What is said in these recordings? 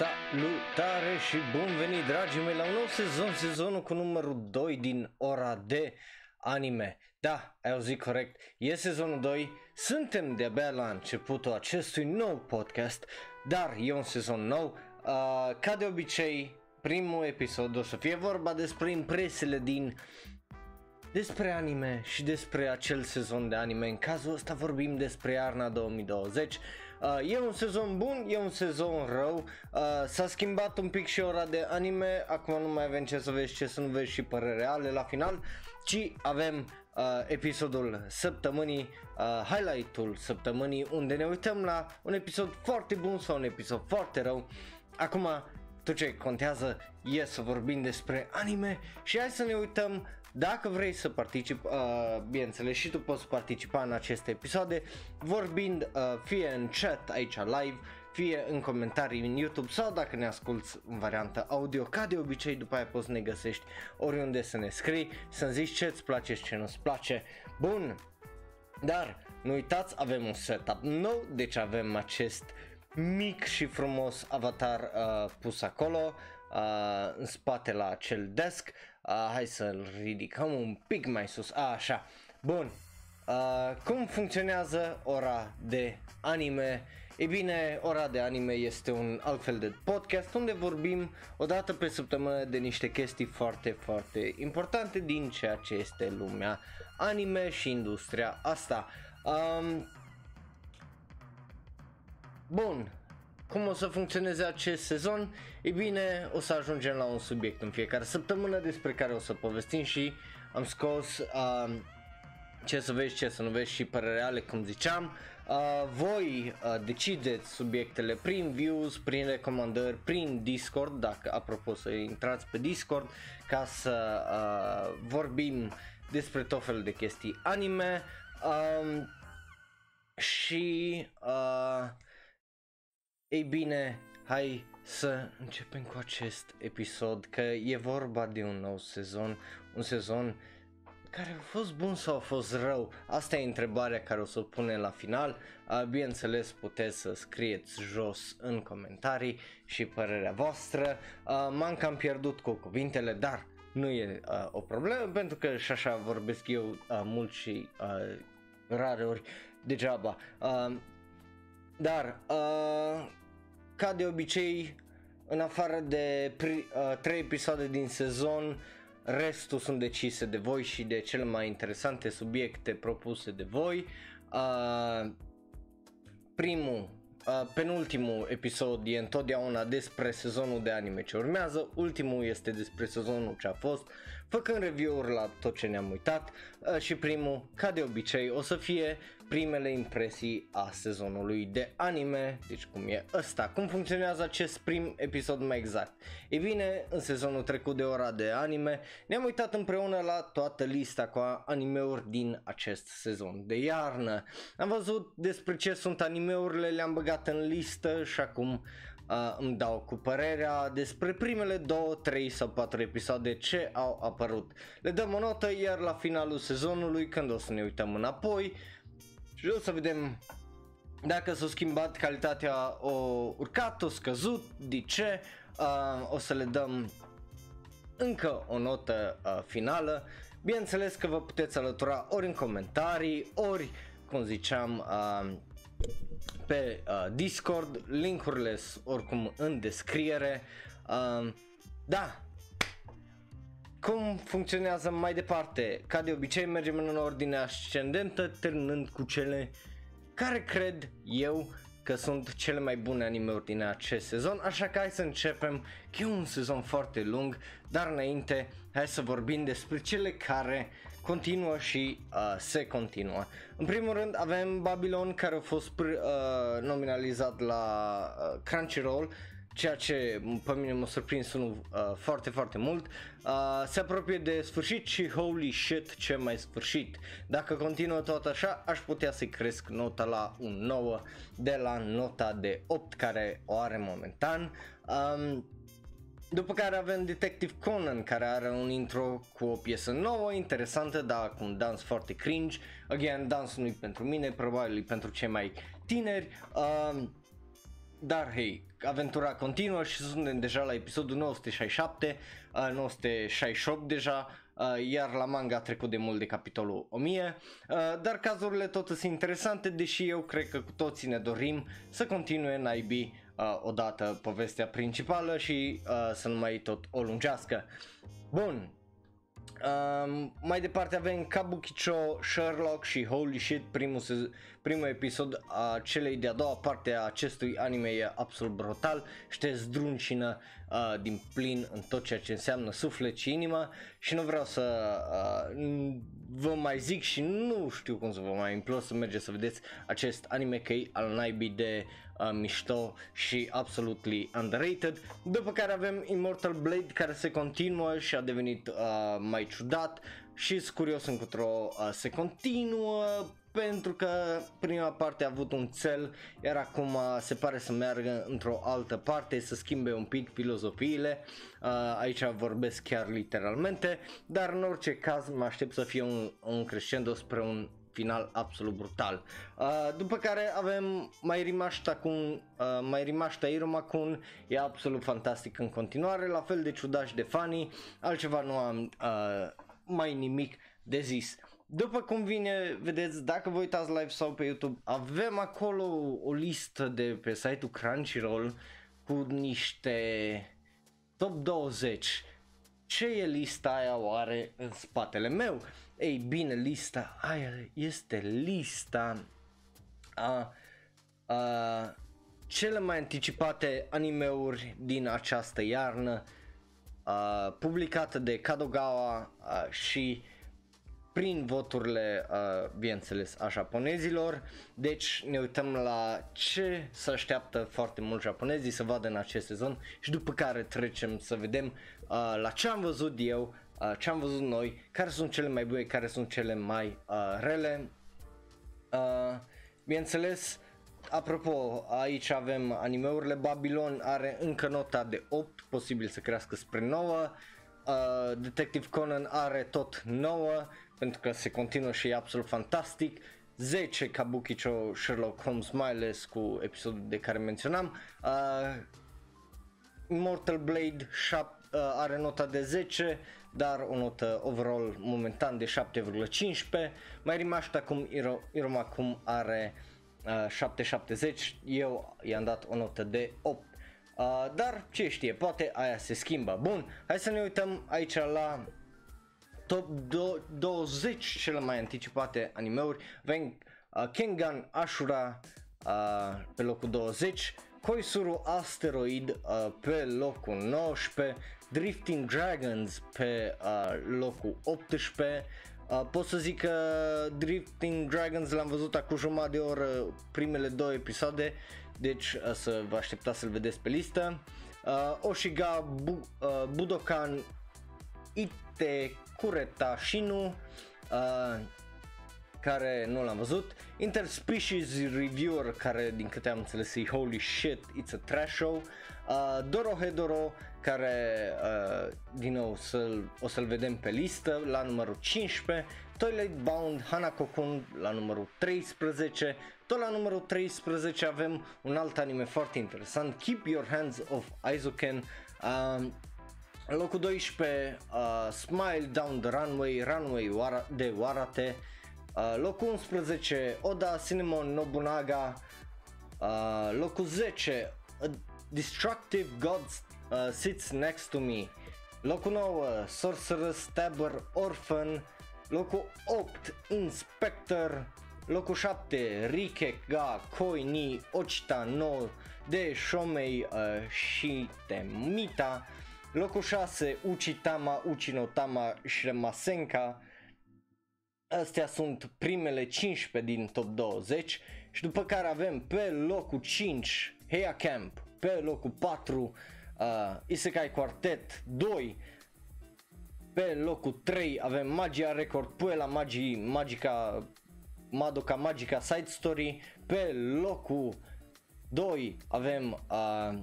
Salutare și bun venit dragii mei la un nou sezon, sezonul cu numărul 2 din ora de anime. Da, ai auzit corect, e sezonul 2, suntem de-abia la începutul acestui nou podcast, dar e un sezon nou. Uh, ca de obicei, primul episod o să fie vorba despre impresiile din despre anime și despre acel sezon de anime. În cazul ăsta vorbim despre iarna 2020. Uh, e un sezon bun, e un sezon rău, uh, s-a schimbat un pic și ora de anime, acum nu mai avem ce să vezi, ce să nu vezi și părere reale la final, ci avem uh, episodul săptămânii, uh, highlight-ul săptămânii, unde ne uităm la un episod foarte bun sau un episod foarte rău. Acum, tot ce contează? E să vorbim despre anime și hai să ne uităm dacă vrei să participi, uh, bineînțeles și tu poți participa în aceste episoade vorbind uh, fie în chat aici live, fie în comentarii în YouTube sau dacă ne asculti în variantă audio, ca de obicei după aia poți să ne găsești oriunde să ne scrii, să-mi zici ce îți place și ce nu-ți place. Bun, dar nu uitați, avem un setup nou, deci avem acest mic și frumos avatar uh, pus acolo, uh, în spate la acel desk. Uh, hai să-l ridicăm un pic mai sus. A, așa. Bun. Uh, cum funcționează ora de anime? E bine, ora de anime este un alt fel de podcast unde vorbim o dată pe săptămână de niște chestii foarte, foarte importante din ceea ce este lumea anime și industria asta. Um, bun, cum o să funcționeze acest sezon? E bine, o să ajungem la un subiect în fiecare săptămână despre care o să povestim și am scos uh, ce să vezi, ce să nu vezi și părere reale, cum ziceam. Uh, voi uh, decideți subiectele prin views, prin recomandări, prin Discord, dacă apropo să intrați pe Discord ca să uh, vorbim despre tot felul de chestii anime. Uh, și uh, ei bine, hai să începem cu acest episod, că e vorba de un nou sezon, un sezon care a fost bun sau a fost rău? Asta e întrebarea care o să o punem la final. Bineînțeles puteți să scrieți jos în comentarii și părerea voastră. M-am cam pierdut cu cuvintele, dar nu e o problemă pentru că și așa vorbesc eu mult și rare ori degeaba. Dar ca de obicei, în afară de pri, uh, 3 episoade din sezon, restul sunt decise de voi și de cele mai interesante subiecte propuse de voi. Uh, primul, uh, penultimul episod e întotdeauna despre sezonul de anime ce urmează, ultimul este despre sezonul ce a fost, făcând review-uri la tot ce ne-am uitat uh, și primul, ca de obicei, o să fie primele impresii a sezonului de anime, deci cum e ăsta, cum funcționează acest prim episod mai exact. E bine, în sezonul trecut de ora de anime, ne-am uitat împreună la toată lista cu animeuri din acest sezon de iarnă. Am văzut despre ce sunt animeurile, le-am băgat în listă și acum uh, îmi dau cu părerea despre primele 2, 3 sau 4 episoade ce au apărut. Le dăm o notă, iar la finalul sezonului, când o să ne uităm înapoi, și o să vedem dacă s-a schimbat calitatea, o urcat, o scăzut, de ce, uh, o să le dăm încă o notă uh, finală. Bineînțeles că vă puteți alătura ori în comentarii, ori, cum ziceam, uh, pe uh, Discord, linkurile oricum în descriere. Uh, da, cum funcționează mai departe? Ca de obicei mergem în ordine ascendentă, terminând cu cele care cred eu că sunt cele mai bune anime-uri din acest sezon, așa că hai să începem, că e un sezon foarte lung, dar înainte hai să vorbim despre cele care continuă și uh, se continuă. În primul rând avem Babylon care a fost uh, nominalizat la uh, Crunchyroll ceea ce pe mine m-a surprins unul uh, foarte, foarte mult. Uh, se apropie de sfârșit și holy shit ce mai sfârșit. Dacă continuă tot așa, aș putea să-i cresc nota la un 9 de la nota de 8 care o are momentan. Um, după care avem Detective Conan care are un intro cu o piesă nouă, interesantă, dar cu un dans foarte cringe. Again, dansul nu pentru mine, probabil pentru cei mai tineri. Um, dar hei, aventura continuă și suntem deja la episodul 967, uh, 968 deja, uh, iar la manga a trecut de mult de capitolul 1000, uh, dar cazurile tot sunt interesante, deși eu cred că cu toții ne dorim să continue naibii uh, odată povestea principală și uh, să nu mai tot o lungească. Bun, Um, mai departe avem Kabukicho, Sherlock și Holy Shit, primul, primul episod a celei de-a doua parte a acestui anime e absolut brutal. Și te zdruncină uh, din plin în tot ceea ce înseamnă suflet și inima. Și nu vreau să uh, vă mai zic și nu știu cum să vă mai implor să mergeți să vedeți acest anime că e al naibii de uh, mișto și absolutely underrated. După care avem Immortal Blade care se continuă și a devenit uh, mai ciudat și sunt curios încotro uh, se continuă pentru că prima parte a avut un cel iar acum uh, se pare să meargă într-o altă parte, să schimbe un pic filozofiile, uh, aici vorbesc chiar literalmente, dar în orice caz mă aștept să fie un, un crescendo spre un final absolut brutal. Uh, după care avem mai Rimashita cu uh, mai Rimashita Irumakun, e absolut fantastic în continuare, la fel de ciudat și de funny, altceva nu am uh, mai nimic de zis. După cum vine, vedeți, dacă vă uitați live sau pe YouTube, avem acolo o listă de pe site-ul Crunchyroll cu niște top 20. Ce e lista aia oare în spatele meu? Ei bine, lista aia este lista a, a cele mai anticipate animeuri din această iarnă a, publicată de Kadogawa a, și prin voturile, uh, bineînțeles, a japonezilor. Deci ne uităm la ce se așteaptă foarte mult japonezii să vadă în acest sezon și după care trecem să vedem uh, la ce am văzut eu, uh, ce am văzut noi, care sunt cele mai bune, care sunt cele mai uh, rele. Uh, bineînțeles, apropo, aici avem animeurile, Babylon are încă nota de 8, posibil să crească spre 9. Uh, Detective Conan are tot 9, pentru că se continuă și e absolut fantastic. 10 Kabukicho Sherlock Holmes, mai ales cu episodul de care menționam. Uh, Mortal Blade 7, uh, are nota de 10, dar o notă overall momentan de 7,15. Mai rimaște acum Iroma cum are uh, 770, eu i-am dat o notă de 8. Uh, dar ce știe, poate aia se schimbă. Bun, hai să ne uităm aici la top 20 cele mai anticipate animeuri. Avem uh, Kengan Ashura uh, pe locul 20, Koisuru Asteroid uh, pe locul 19, Drifting Dragons pe uh, locul 18. Uh, pot să zic că Drifting Dragons l-am văzut acum jumătate de oră primele două episoade, deci uh, să vă așteptați să-l vedeți pe listă. Uh, Oshiga Bu- uh, Budokan Ite Kureta Shinu, uh, care nu l-am văzut, Interspecies Reviewer, care din câte am înțeles e holy shit, it's a trash show, uh, Dorohedoro, care uh, din nou să-l, o să-l vedem pe listă la numărul 15, Toilet Bound Hanako-kun la numărul 13, tot la numărul 13 avem un alt anime foarte interesant, Keep Your Hands Off Aizuken, uh, locul 12, uh, Smile Down the Runway, Runway Wara- de Warate. Uh, locul 11, Oda Cinnamon Nobunaga. Uh, locul 10, A Destructive God uh, Sits Next to Me. Locul 9, Sorcerer Stabber Orphan. Locul 8, Inspector. Locul 7, Rike ga Koi ni Ochita no de Shomei uh, Shitemita. Locul 6, Uchitama, Uchinotama și Remasenka. Astea sunt primele 15 din top 20 și după care avem pe locul 5 Heia Camp, pe locul 4 uh, Isekai Quartet 2, pe locul 3 avem Magia Record, Puela Magi, Magica, Madoka Magica Side Story, pe locul 2 avem uh,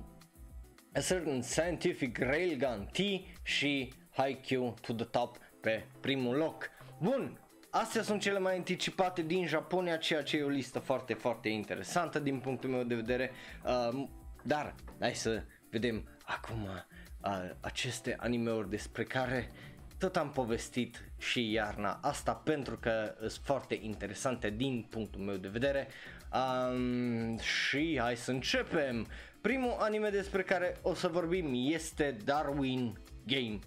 A Certain Scientific Railgun T și Haikyuu to the Top pe primul loc. Bun, Astea sunt cele mai anticipate din Japonia, ceea ce e o listă foarte, foarte interesantă din punctul meu de vedere. Uh, Dar hai să vedem acum uh, aceste animeuri despre care tot am povestit și iarna asta pentru că sunt foarte interesante din punctul meu de vedere um, și hai să începem. Primul anime despre care o să vorbim este Darwin Game.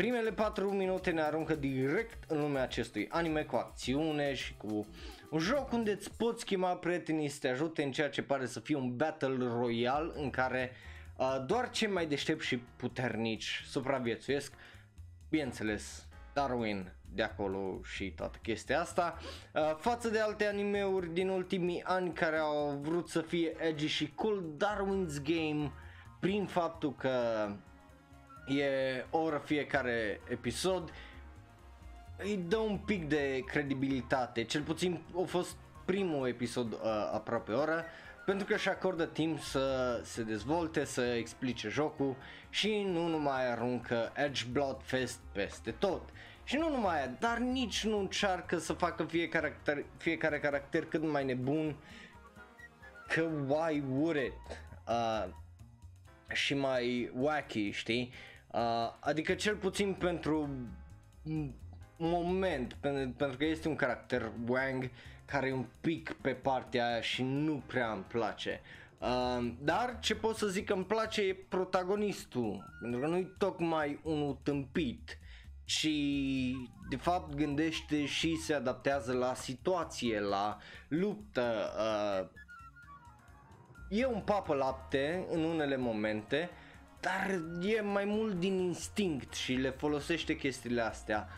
Primele 4 minute ne aruncă direct în lumea acestui anime cu acțiune și cu un joc unde îți poți schimba prietenii să te ajute în ceea ce pare să fie un battle royal în care uh, doar cei mai deștepți și puternici supraviețuiesc. Bineînțeles, Darwin de acolo și toată chestia asta uh, față de alte animeuri din ultimii ani care au vrut să fie edgy și cool Darwin's Game prin faptul că e o oră fiecare episod, îi dă un pic de credibilitate, cel puțin a fost primul episod uh, aproape oră, pentru că își acordă timp să se dezvolte, să explice jocul și nu numai aruncă Edge Bloodfest peste tot. Și nu numai aia, dar nici nu încearcă să facă fiecare caracter, fiecare caracter cât mai nebun, că why would it? Uh, și mai wacky, știi? Uh, adică cel puțin pentru moment, pentru, pentru că este un caracter Wang care e un pic pe partea aia și nu prea îmi place. Uh, dar ce pot să zic că îmi place e protagonistul, pentru că nu-i tocmai unul tâmpit, ci de fapt gândește și se adaptează la situație, la luptă. Uh, e un papă lapte în unele momente, dar e mai mult din instinct și le folosește chestiile astea.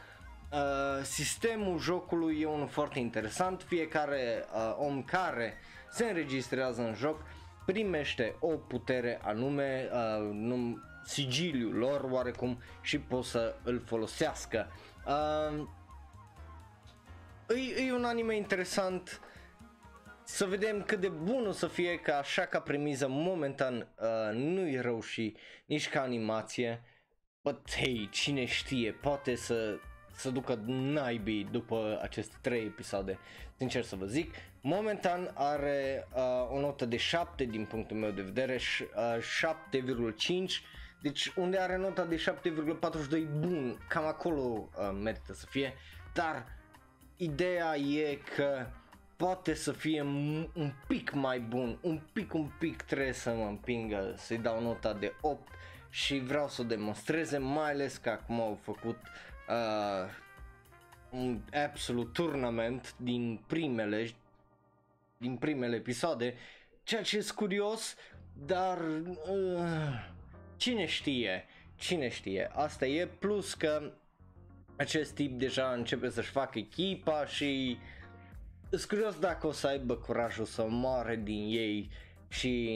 Uh, sistemul jocului e unul foarte interesant, fiecare uh, om care se înregistrează în joc primește o putere anume, uh, num, sigiliul lor oarecum și pot să îl folosească. Uh, e, e un anime interesant să vedem cât de bun o să fie că așa ca premiză momentan uh, nu e rău și nici ca animație. But hey, cine știe, poate să, să ducă naibii după aceste 3 episoade, sincer să vă zic. Momentan are uh, o notă de 7 din punctul meu de vedere, uh, 7,5 deci unde are nota de 7,42 bun, cam acolo uh, merită să fie, dar ideea e că poate să fie un pic mai bun, un pic, un pic trebuie să mă împingă să-i dau nota de 8 și vreau să o demonstreze, mai ales că acum au făcut uh, un absolut tournament din primele din primele episoade, ceea ce e curios, dar uh, cine știe, cine știe, asta e, plus că acest tip deja începe să-și facă echipa și sunt curios dacă o să aibă curajul să moare din ei și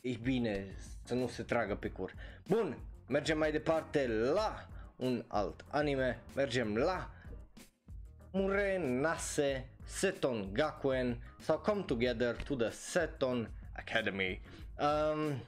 e bine să nu se tragă pe cur. Bun, mergem mai departe la un alt anime, mergem la Mure Nase Seton Gakuen sau Come Together to the Seton Academy. Um,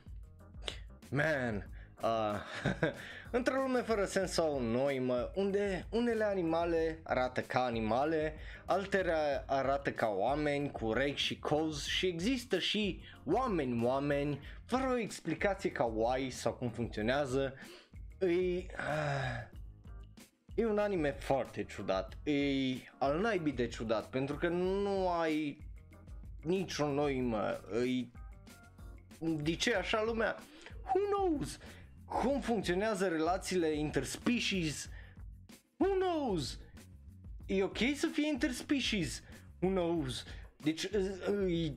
man, uh, într-o lume fără sens sau noimă, unde unele animale arată ca animale, altele arată ca oameni cu urechi și cozi și există și oameni-oameni fără o explicație ca why sau cum funcționează, e, uh, e un anime foarte ciudat, e al naibii de ciudat, pentru că nu ai nicio noimă, e, de ce așa lumea? Who knows? Cum funcționează relațiile interspecies, who knows? E ok să fie interspecies, who knows? Deci, e,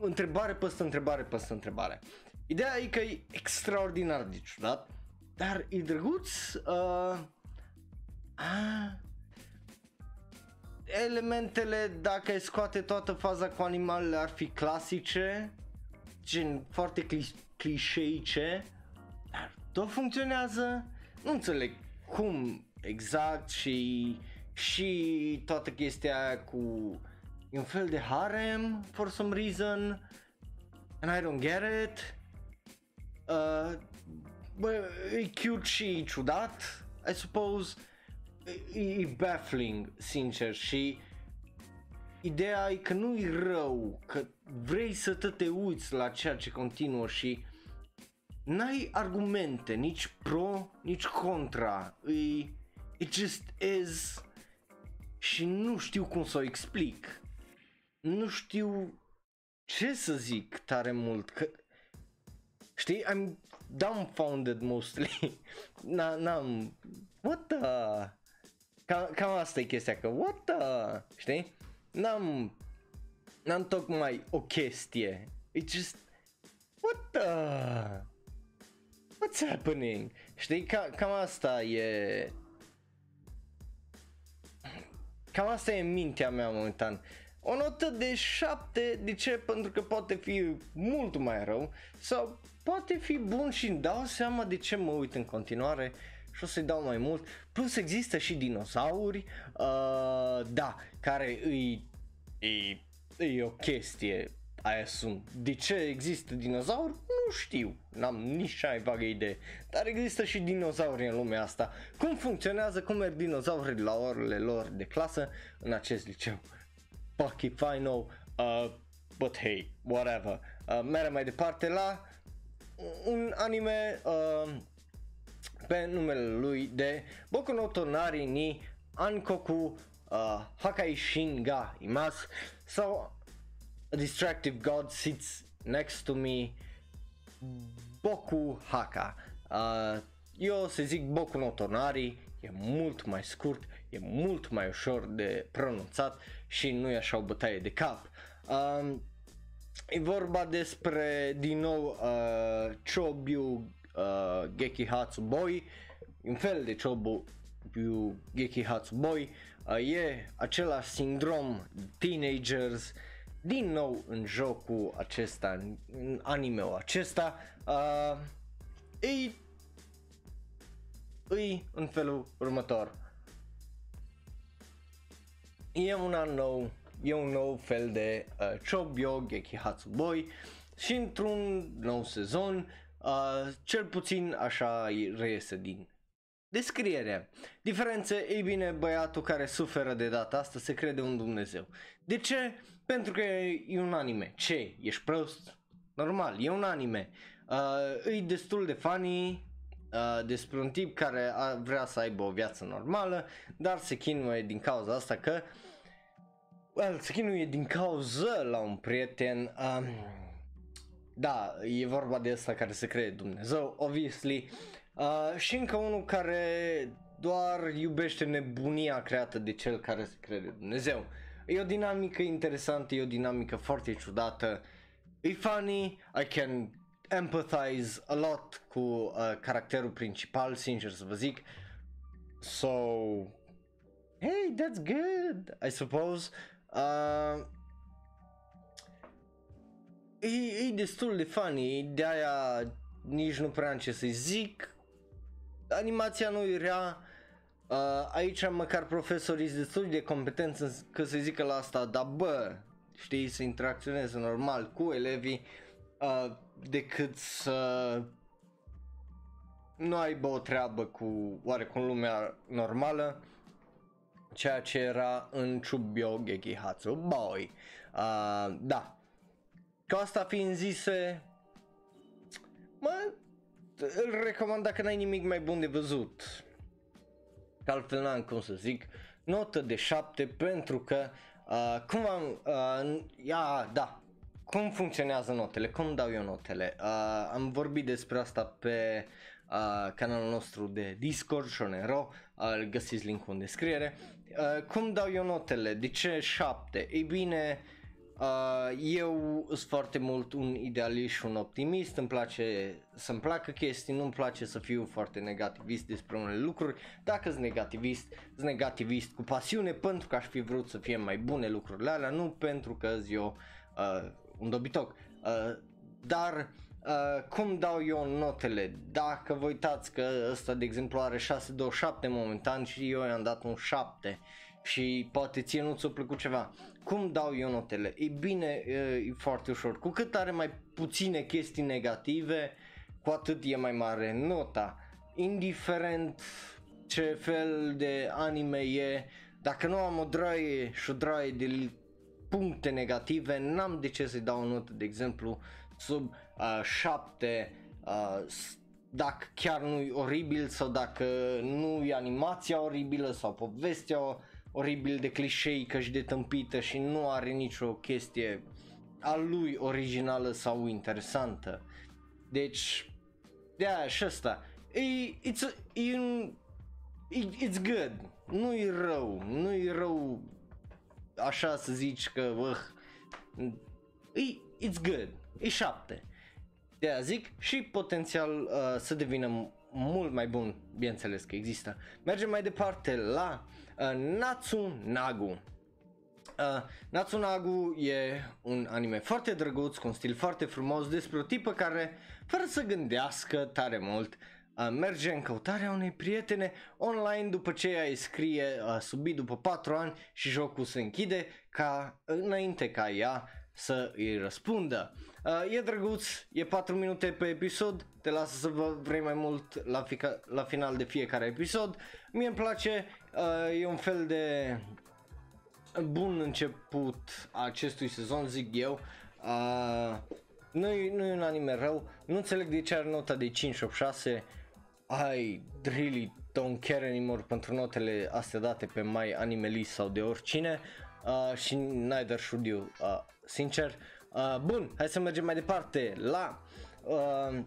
întrebare peste întrebare peste întrebare. Ideea e că e extraordinar de ciudat, dar e drăguț. Uh, uh, elementele, dacă ai scoate toată faza cu animalele, ar fi clasice, gen foarte cli- clișeice, dar tot funcționează. Nu înțeleg cum exact și și toată chestia cu un fel de harem for some reason and I don't get it. Uh, bă, e cute și ciudat, I suppose. E, e baffling, sincer, și ideea e că nu-i rău, că vrei să te, te uiți la ceea ce continuă și n-ai argumente, nici pro, nici contra, e, it just is și nu știu cum să o explic. Nu știu ce să zic tare mult, că știi, I'm dumbfounded mostly. N-am, what the... Cam, cam asta e chestia, că what the, știi? N-am, n-am tocmai o chestie. It's just, what the, what's happening? Știi, ca, cam asta e, cam asta e mintea mea momentan. O notă de 7, de ce? Pentru că poate fi mult mai rău sau poate fi bun și îmi dau seama de ce mă uit în continuare și o să-i dau mai mult. Plus există și dinosauri, uh, da, care îi, îi, îi o chestie, aia sunt. De ce există dinozauri? Nu știu, n-am nici cea mai vagă idee. Dar există și dinozauri în lumea asta. Cum funcționează, cum merg dinozaurii la orele lor de clasă în acest liceu? Fuck if I know, uh, but hey, whatever. Uh, merem mai departe la un anime uh, pe numele lui de Boku no Tonari ni Ankoku uh, Hakai Shinga Imas So a distractive god sits next to me Boku Haka uh, Eu să zic Boku no Tonari E mult mai scurt, e mult mai ușor de pronunțat și nu e așa o bătaie de cap. Uh, E vorba despre, din nou, uh, Chobyu uh, Geki Hatsuboi, un fel de Chobyu Geki Hatsuboi, uh, e același sindrom teenagers, din nou în jocul acesta, în, în anime-ul acesta, uh, e, e în felul următor. E un an nou, e un nou fel de uh, Chobyo Gekihatsu Boy și într-un nou sezon, uh, cel puțin așa reiese din descriere. Diferențe, ei bine, băiatul care suferă de data asta se crede un Dumnezeu. De ce? Pentru că e un anime. Ce? Ești prost? Normal, e un anime. Uh, e destul de funny, uh, despre un tip care a, vrea să aibă o viață normală, dar se chinuie din cauza asta că uh, well, se chinuie din cauza la un prieten. Um, da, e vorba de asta care se crede Dumnezeu, obviously. Uh, și încă unul care doar iubește nebunia creată de cel care se crede Dumnezeu. E o dinamică interesantă, e o dinamică foarte ciudată. E funny, I can empathize a lot cu uh, caracterul principal, sincer să vă zic. So, hey, that's good, I suppose. Uh, e, e destul de funny, de aia nici nu prea am ce să zic. Animația nu e rea, uh, aici măcar profesorii sunt destul de competenți că să zică la asta, dar bă, știi, să interacționeze normal cu elevii uh, decât să nu aibă o treabă cu oarecum lumea normală ceea ce era în Chubyo Gekihatsu Boy. Uh, da. Cu asta fiind zise, mă, îl recomand dacă n-ai nimic mai bun de văzut. Că altfel n-am cum să zic. Notă de 7 pentru că, uh, cum am, uh, ia, da, cum funcționează notele, cum dau eu notele. Uh, am vorbit despre asta pe uh, canalul nostru de Discord, Shonero, uh, găsiți linkul în descriere. Uh, cum dau eu notele? De ce 7? Ei bine, uh, eu sunt foarte mult un idealist și un optimist, îmi place să-mi placă chestii, nu-mi place să fiu foarte negativist despre unele lucruri. Dacă sunt negativist, sunt negativist cu pasiune pentru că aș fi vrut să fie mai bune lucrurile alea, nu pentru că sunt eu uh, un dobitoc. Uh, dar Uh, cum dau eu notele? Dacă vă uitați că ăsta de exemplu are 627 momentan și eu i-am dat un 7 și poate ție nu ți-a plăcut ceva. Cum dau eu notele? E bine, e foarte ușor. Cu cât are mai puține chestii negative, cu atât e mai mare nota. Indiferent ce fel de anime e, dacă nu am o draie și o draie de puncte negative, n-am de ce să-i dau o notă, de exemplu, sub uh, 7 uh, dacă chiar nu e oribil sau dacă nu e animația oribilă sau povestea oribil de clișeică și de tâmpită și nu are nicio chestie a lui originală sau interesantă. Deci, de aia și asta. E, it's, a, e un, it's good. Nu e rău. Nu e rău așa să zici că, uh, e, it's good. E șapte. De aia zic și potențial uh, să devină mult mai bun, bineînțeles că există. Mergem mai departe la uh, Natsunagu. Uh, Natsunagu e un anime foarte drăguț, cu un stil foarte frumos despre o tipă care, fără să gândească tare mult, uh, merge în căutarea unei prietene online după ce ea îi scrie uh, subit după 4 ani și jocul se închide ca înainte ca ea să îi răspundă. Uh, e drăguț, e 4 minute pe episod, te lasă să vă vrei mai mult la, fica, la final de fiecare episod. Mie îmi place, uh, e un fel de bun început a acestui sezon, zic eu. Uh, nu, e, nu e un anime rău, nu înțeleg de ce are nota de 5 8 6. I really don't care anymore pentru notele astea date pe mai animelist sau de oricine uh, și neither should you, uh, sincer. Uh, bun, hai să mergem mai departe la uh,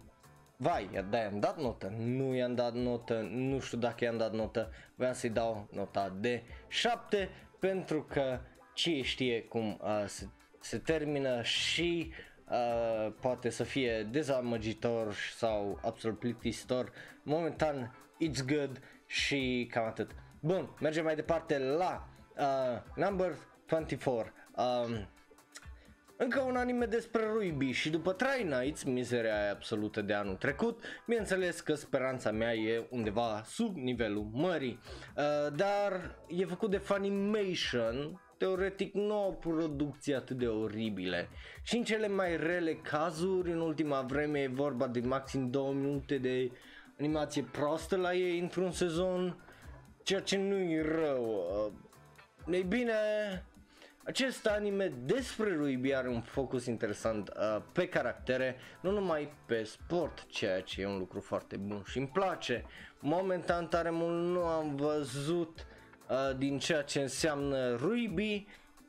Vai, da, i-am dat notă, nu i-am dat notă, nu știu dacă i-am dat notă, vreau să-i dau nota de 7 pentru că cine știe cum uh, se, se termină și uh, poate să fie dezamăgitor sau absolut plictisitor. Momentan, it's good și cam atât. Bun, mergem mai departe la uh, number 24. Um, încă un anime despre rugby și după Try Nights, mizeria aia absolută de anul trecut, bineînțeles că speranța mea e undeva sub nivelul mării, uh, dar e făcut de Funimation, teoretic nu o producție atât de oribile și în cele mai rele cazuri, în ultima vreme e vorba de maxim 2 minute de animație prostă la ei într-un sezon, ceea ce nu e rău. Uh, ei bine, acest anime despre lui are un focus interesant uh, pe caractere, nu numai pe sport, ceea ce e un lucru foarte bun și îmi place. Momentan tare mult nu am văzut uh, din ceea ce înseamnă Ruby,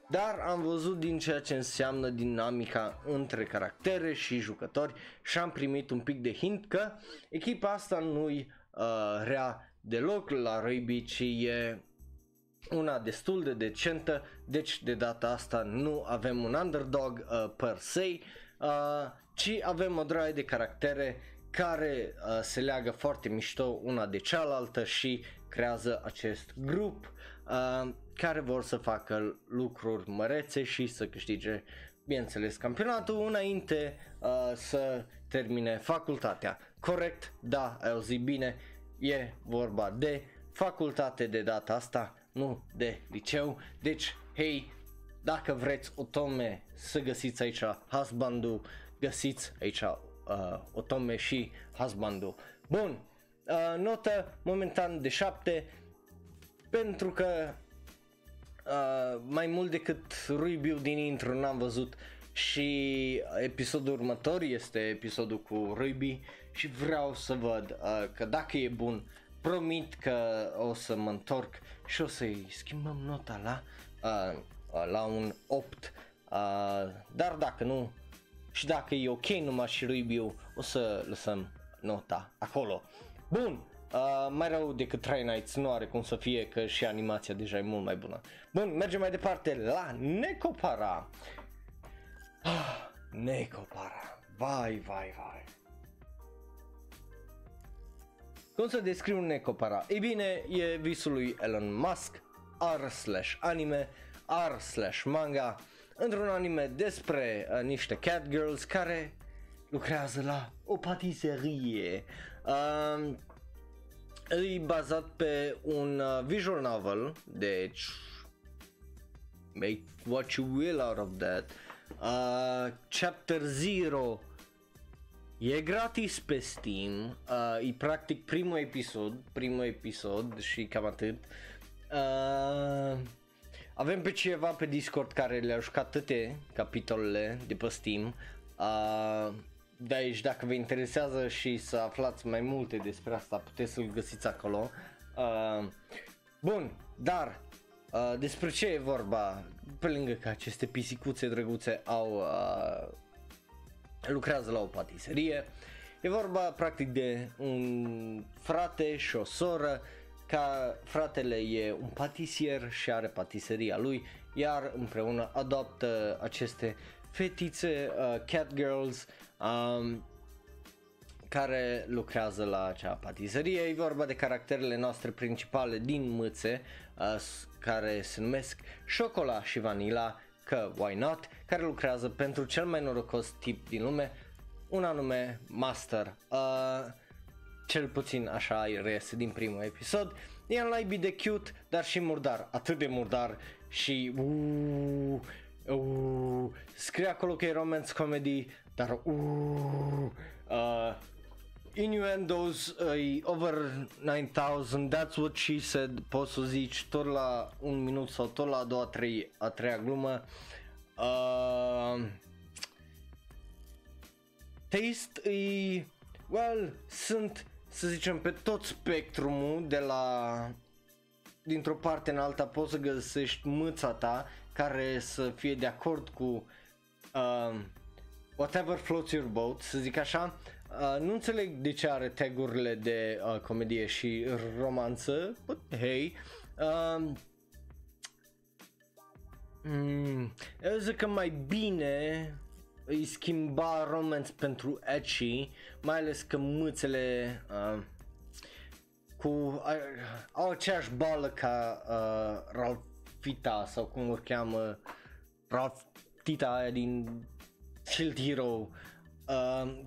dar am văzut din ceea ce înseamnă dinamica între caractere și jucători și am primit un pic de hint că echipa asta nu-i uh, rea deloc la Ruby, ci e una destul de decentă, deci de data asta nu avem un underdog uh, per se, uh, ci avem o draie de caractere care uh, se leagă foarte mișto una de cealaltă și creează acest grup uh, care vor să facă lucruri mărețe și să câștige, bineînțeles, campionatul înainte uh, să termine facultatea. Corect? Da, ai auzit bine, e vorba de facultate de data asta nu de liceu. Deci, hei, dacă vreți otome să găsiți aici husband găsiți aici uh, otome și husband Bun, uh, notă momentan de 7 pentru că uh, mai mult decât review din intro n-am văzut și episodul următor este episodul cu Ruby și vreau să văd uh, că dacă e bun promit că o să mă întorc și o să-i schimbăm nota la, uh, uh, la un 8. Uh, dar dacă nu, și dacă e ok numai și review, o să lăsăm nota acolo. Bun, uh, mai rău decât Try Nights nu are cum să fie că și animația deja e mult mai bună. Bun, mergem mai departe la Necopara. Ah, Necopara. Vai, vai, vai. Cum să descriu un necopara? Ei bine, e visul lui Elon Musk, R slash anime, R slash manga, într-un anime despre uh, niște catgirls care lucrează la o patiserie. Uh, e bazat pe un uh, visual novel, deci make what you will out of that. Uh, chapter 0 E gratis pe Steam, uh, e practic primul episod, primul episod și cam atât. Uh, avem pe cineva pe Discord care le-a jucat toate capitolele de pe Steam. Uh, de aici, dacă vă interesează și să aflați mai multe despre asta, puteți să-l găsiți acolo. Uh, bun, dar uh, despre ce e vorba? Pe lângă că aceste pisicuțe drăguțe au uh, lucrează la o patiserie. E vorba practic de un frate și o soră ca fratele e un patisier și are patiseria lui, iar împreună adoptă aceste fetițe, uh, cat girls, um, care lucrează la acea patiserie. E vorba de caracterele noastre principale din mâțe, uh, care se numesc Șocola și Vanilla, că why not, care lucrează pentru cel mai norocos tip din lume, un anume Master. Uh, cel puțin așa reiese din primul episod. E în laibii de cute, dar și murdar, atât de murdar și uh, uh, scrie acolo că e romance comedy, dar uh, uh, innuendos uh, over 9000, that's what she said, poți să zici tot la un minut sau tot la a doua, trei, a treia glumă. Uh, taste e, well, sunt să zicem, pe tot spectrumul de la dintr-o parte în alta poți să găsești mâța ta care să fie de acord cu uh, whatever floats your boat, să zic așa. Uh, nu înțeleg de ce are tagurile de uh, comedie și romanță, but hey. Uh, mm, eu zic că mai bine îi schimba romance pentru ecchi, mai ales că mâțele uh, cu uh, au aceeași bală ca uh, Ralphita sau cum o cheamă Ralphita aia din Shield Hero uh,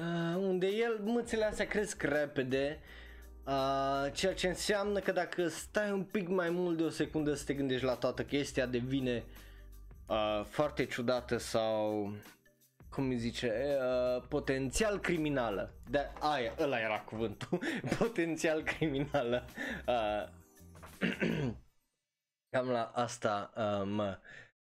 uh, unde el mâțele astea cresc repede Uh, ceea ce înseamnă că dacă stai un pic mai mult de o secundă să te gândești la toată chestia devine uh, foarte ciudată sau cum îi zice, uh, potențial criminală. De aia, ăla era cuvântul. potențial criminală. Uh, cam la asta uh, mă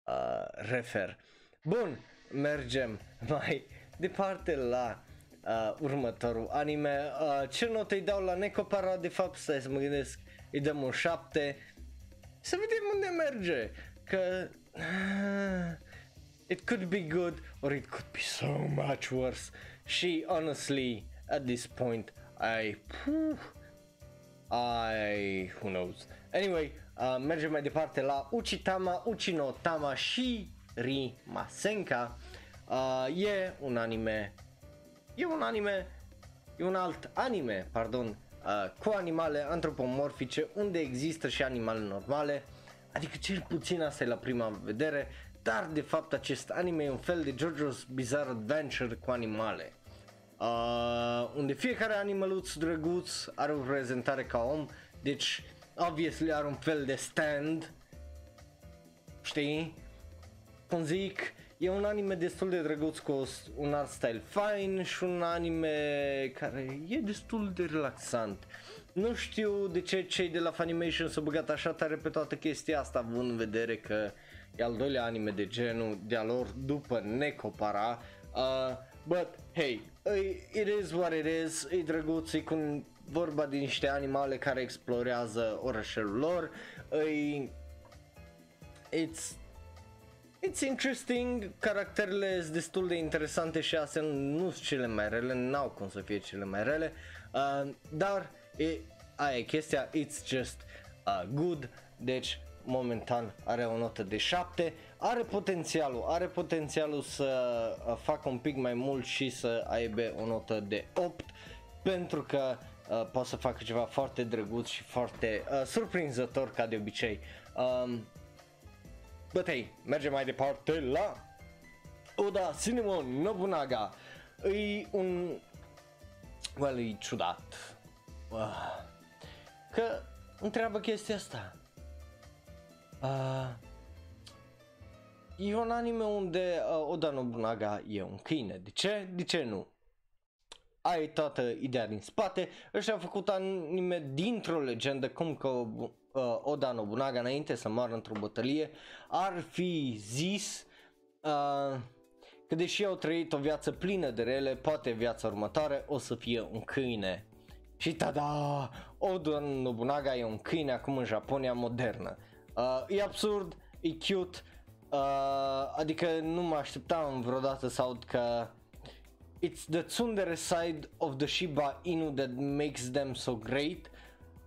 uh, refer. Bun, mergem mai departe la uh, următorul anime. Uh, ce notă îi dau la Necopara? De fapt, stai să mă gândesc, îi dăm un 7. Să vedem unde merge. Că it could be good or it could be so much worse. She honestly, at this point, I, I, who knows. Anyway, uh, mergem mai departe la Uchitama, Uchino Tama Shiri Masenka. Uh, e un anime, e un anime, e un alt anime, pardon, uh, cu animale antropomorfice unde există și animale normale. Adică cel puțin asta e la prima vedere, dar de fapt acest anime e un fel de JoJo's Bizarre Adventure cu animale. Uh, unde fiecare animăluț drăguț are o prezentare ca om, deci obviously are un fel de stand, știi? Cum zic, e un anime destul de drăguț cu un art style fine și un anime care e destul de relaxant. Nu știu de ce cei de la Funimation s-au băgat așa tare pe toată chestia asta, având în vedere că e al doilea anime de genul de-a lor după Necopara. Uh, but, hey, it is what it is, e drăguț, e cu vorba de niște animale care explorează orașul lor, e... It's It's interesting, caracterele sunt destul de interesante și astea nu sunt cele mai rele, n-au cum să fie cele mai rele, uh, dar e, aia e chestia, it's just uh, good, deci momentan are o notă de 7, are potențialul, are potențialul să uh, facă un pic mai mult și să aibă o notă de 8 pentru că uh, poate să facă ceva foarte drăguț și foarte uh, surprinzător ca de obicei. Um, but hey, mergem mai departe la Oda Cinnamon Nobunaga. E un... Well, e ciudat. Uh, că întreabă chestia asta Uh, e un anime unde uh, Oda Nobunaga e un câine. De ce? De ce nu? Ai toată ideea din spate. Ăștia au făcut anime dintr-o legendă, cum că uh, Oda Nobunaga înainte să moară într-o bătălie ar fi zis uh, că deși au trăit o viață plină de rele, poate viața următoare o să fie un câine. Și tada, Oda Nobunaga e un câine acum în Japonia modernă. Uh, e absurd, e cute, uh, adică nu mă așteptam vreodată să aud că it's the tsundere side of the Shiba Inu that makes them so great.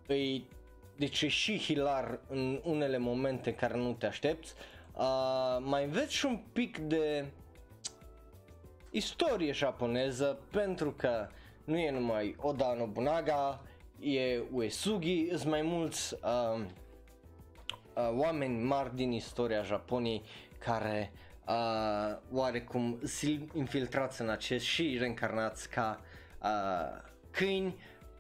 E, deci e și hilar în unele momente care nu te aștepți. Uh, mai înveți și un pic de istorie japoneză pentru că nu e numai Oda Nobunaga, e Uesugi, sunt mai mulți uh, uh, oameni mari din istoria Japoniei care uh, oarecum infiltrați în acest și reîncarnați ca uh, câini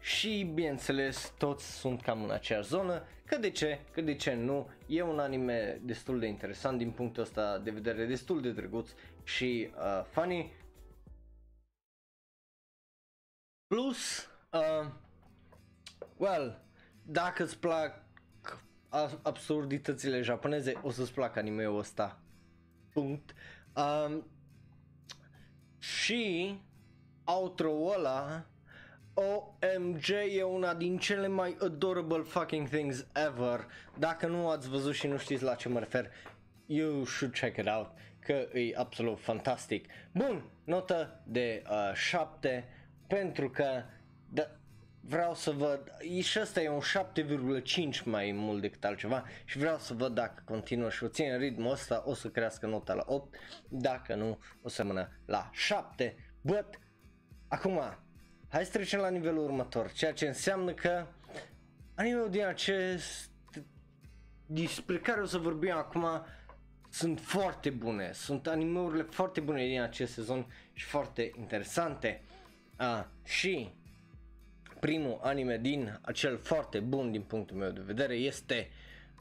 și bineînțeles toți sunt cam în aceeași zonă, că de ce, că de ce nu, e un anime destul de interesant din punctul ăsta de vedere, destul de drăguț și uh, funny. Plus, uh, well, dacă îți plac absurditățile japoneze, o să-ți placă anime-ul ăsta. Punct. Um, și outro-ul ăla OMG e una din cele mai adorable fucking things ever. Dacă nu ați văzut și nu știți la ce mă refer, you should check it out, că e absolut fantastic. Bun, notă de uh, 7 pentru că da, vreau să văd, și ăsta e un 7,5 mai mult decât altceva și vreau să văd dacă continuă și o ține în ritmul ăsta, o să crească nota la 8, dacă nu, o să mână la 7, but, acum, hai să trecem la nivelul următor, ceea ce înseamnă că anime din acest, despre care o să vorbim acum, sunt foarte bune, sunt animeurile foarte bune din acest sezon și foarte interesante. Ah, și primul anime din acel foarte bun din punctul meu de vedere este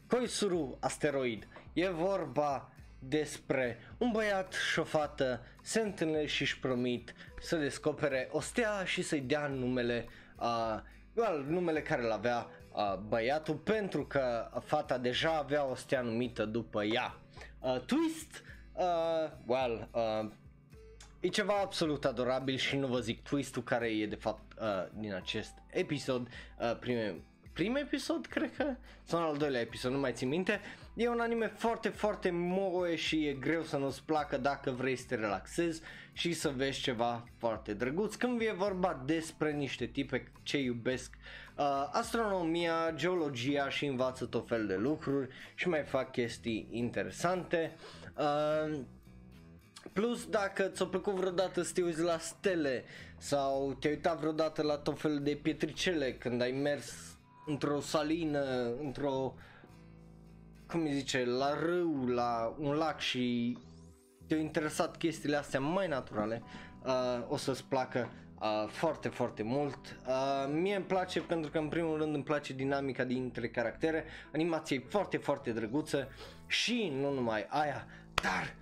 Koisuru Asteroid. E vorba despre un băiat și o fată se întâlnesc și își promit să descopere o stea și să-i dea numele, uh, well, numele care îl avea uh, băiatul pentru că fata deja avea o stea numită după ea. Uh, twist, uh, well, uh, E ceva absolut adorabil și nu vă zic twistul care e de fapt uh, din acest episod, uh, prime, prim episod cred că, sau al doilea episod, nu mai țin minte. E un anime foarte, foarte moe și e greu să nu-ți placă dacă vrei să te relaxezi și să vezi ceva foarte drăguț. Când e vorba despre niște tipe ce iubesc uh, astronomia, geologia și învață tot fel de lucruri și mai fac chestii interesante. Uh, Plus dacă ți-a plăcut vreodată să te uiți la stele sau te-ai uitat vreodată la tot felul de pietricele când ai mers într-o salină, într-o, cum îi zice, la râu, la un lac și te-au interesat chestiile astea mai naturale, uh, o să-ți placă uh, foarte, foarte mult. Uh, mie îmi place pentru că în primul rând îmi place dinamica dintre caractere, animația e foarte, foarte drăguță și nu numai aia, dar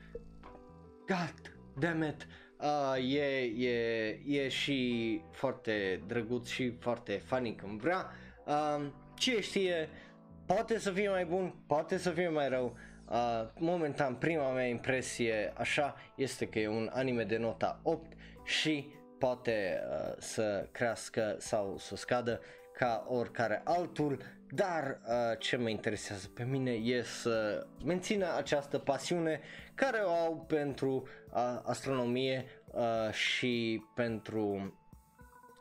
God damn it, uh, e, e, e și foarte drăguț și foarte funny când vrea. Uh, ce știe, poate să fie mai bun, poate să fie mai rău. Uh, momentan prima mea impresie așa este că e un anime de nota 8 și poate uh, să crească sau să scadă ca oricare altul, dar uh, ce mă interesează pe mine e să mențină această pasiune care o au pentru uh, astronomie uh, și pentru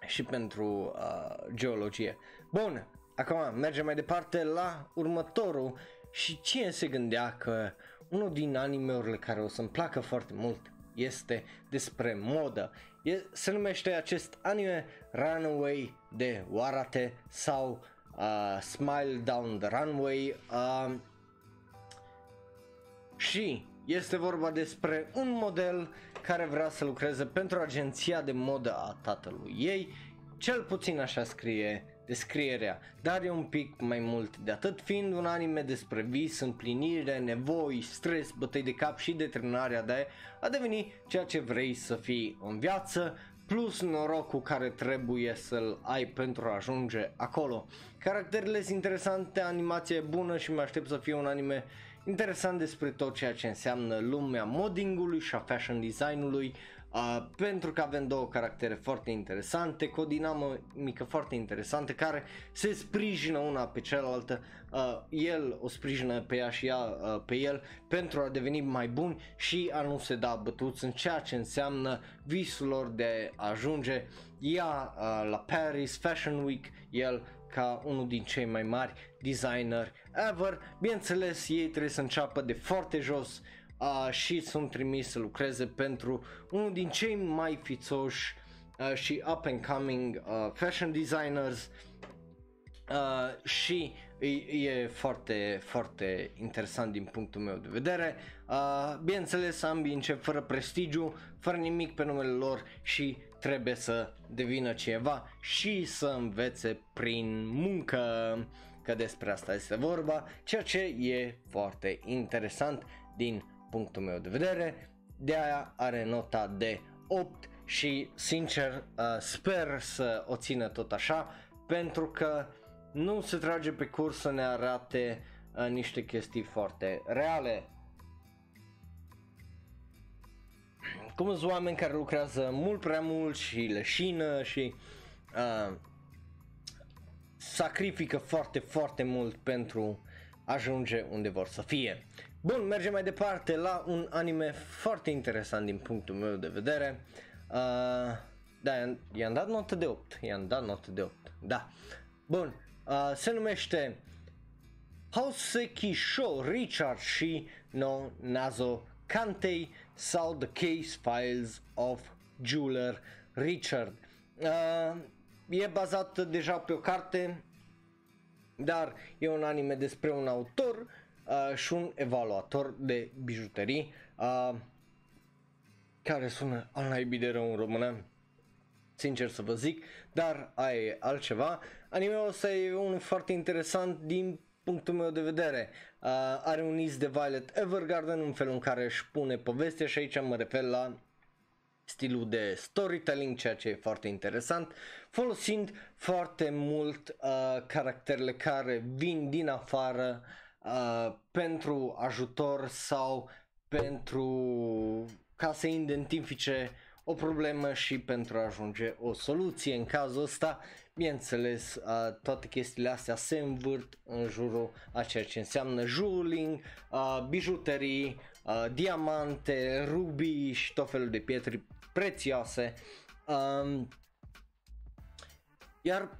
și pentru uh, geologie. Bun, acum mergem mai departe la următorul și cine se gândea că unul din animeurile care o să-mi placă foarte mult este despre modă. E, se numește acest anime Runaway de Warate sau uh, Smile Down the Runway uh, și este vorba despre un model care vrea să lucreze pentru agenția de modă a tatălui ei, cel puțin așa scrie descrierea, dar e un pic mai mult de atât, fiind un anime despre vis, împlinire, nevoi, stres, bătăi de cap și determinarea de a deveni ceea ce vrei să fii în viață, plus norocul care trebuie să-l ai pentru a ajunge acolo. Caracterele sunt interesante, animație bună și mă aștept să fie un anime interesant despre tot ceea ce înseamnă lumea moddingului și a fashion designului, Uh, pentru că avem două caractere foarte interesante, cu o dinamică foarte interesantă care se sprijină una pe cealaltă, uh, el o sprijină pe ea și ea uh, pe el pentru a deveni mai bun și a nu se da bătuți în ceea ce înseamnă visul lor de a ajunge ea uh, la Paris Fashion Week, el ca unul din cei mai mari designer ever. Bineînțeles, ei trebuie să înceapă de foarte jos uh, și sunt trimis să lucreze pentru unul din cei mai fițoși uh, și up and coming uh, fashion designers uh, și e, e foarte, foarte interesant din punctul meu de vedere. Uh, bineînțeles, ambii încep fără prestigiu, fără nimic pe numele lor și trebuie să devină ceva și să învețe prin muncă că despre asta este vorba, ceea ce e foarte interesant din punctul meu de vedere, de aia are nota de 8 și sincer uh, sper să o țină tot așa pentru că nu se trage pe curs să ne arate uh, niște chestii foarte reale. Cum sunt oameni care lucrează mult prea mult și leșină și uh, sacrifică foarte, foarte mult pentru ajunge unde vor să fie. Bun, mergem mai departe la un anime foarte interesant din punctul meu de vedere. Uh, da, i-am, dat notă de 8. I-am dat notă de 8. Da. Bun, uh, se numește Houseki Show Richard și no Nazo Kantei sau The Case Files of Jeweler Richard. Uh, e bazat deja pe o carte, dar e un anime despre un autor uh, și un evaluator de bijuterii uh, care sună al naibii de rău în română, sincer să vă zic, dar ai altceva. Anime-ul ăsta e unul foarte interesant din punctul meu de vedere. Uh, are un is de Violet Evergarden în felul în care își pune povestea și aici mă refer la stilul de storytelling, ceea ce e foarte interesant, folosind foarte mult uh, caracterele care vin din afară uh, pentru ajutor sau pentru ca să identifice o problemă și pentru a ajunge o soluție. În cazul ăsta, bineînțeles, uh, toate chestiile astea se învârt în jurul a ceea ce înseamnă juling, uh, bijuterii, uh, diamante, rubii și tot felul de pietre prețioase. Um, iar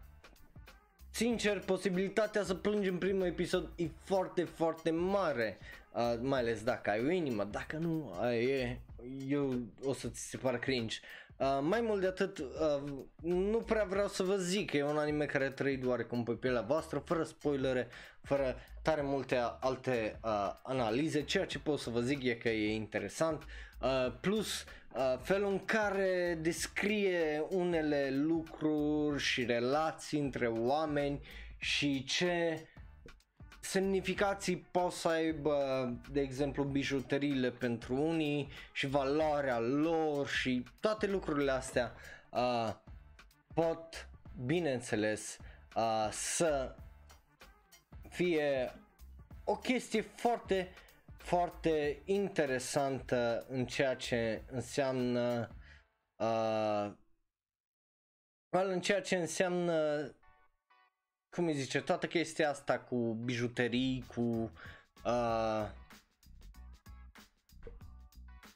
sincer, posibilitatea să plângi în primul episod e foarte, foarte mare, uh, mai ales dacă ai o inimă, dacă nu, uh, e, eu o să ți se pară cringe. Uh, mai mult de atât, uh, nu prea vreau să vă zic că e un anime care trăi oarecum pe pielea voastră, fără spoilere, fără tare multe alte uh, analize, ceea ce pot să vă zic e că e interesant, uh, plus uh, felul în care descrie unele lucruri și relații între oameni și ce semnificații pot să aibă, de exemplu, bijuteriile pentru unii și valoarea lor și toate lucrurile astea uh, pot, bineînțeles, uh, să fie o chestie foarte, foarte interesantă în ceea ce înseamnă uh, în ceea ce înseamnă cum îi zice, toată chestia asta cu bijuterii, cu uh,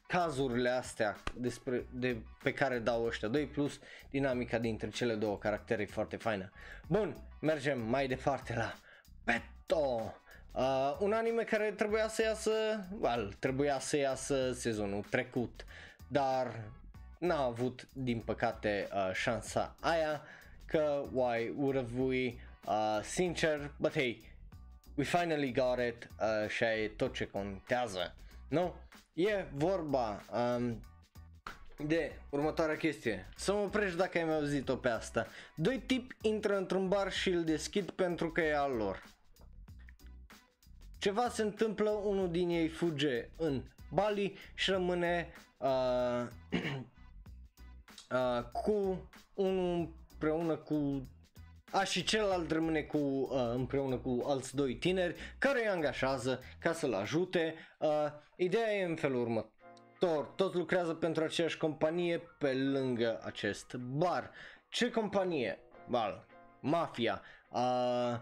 cazurile astea despre, de, pe care dau ăștia doi plus dinamica dintre cele două caractere e foarte faină. Bun, mergem mai departe la Petto. Uh, un anime care trebuia să iasă, well, trebuia să iasă sezonul trecut, dar n-a avut din păcate uh, șansa aia că why would have we Uh, sincer, but hey, we finally got it uh, și e tot ce contează. Nu? E vorba um, de următoarea chestie. Să mă oprești dacă ai mai auzit-o pe asta. Doi tipi intră într-un bar și îl deschid pentru că e al lor. Ceva se întâmplă, unul din ei fuge în Bali și rămâne uh, uh, cu unul împreună cu a, și celălalt rămâne cu, uh, împreună cu alți doi tineri care îi angajează ca să-l ajute. Uh, ideea e în felul următor. Toți lucrează pentru aceeași companie pe lângă acest bar. Ce companie? Well, mafia. Uh,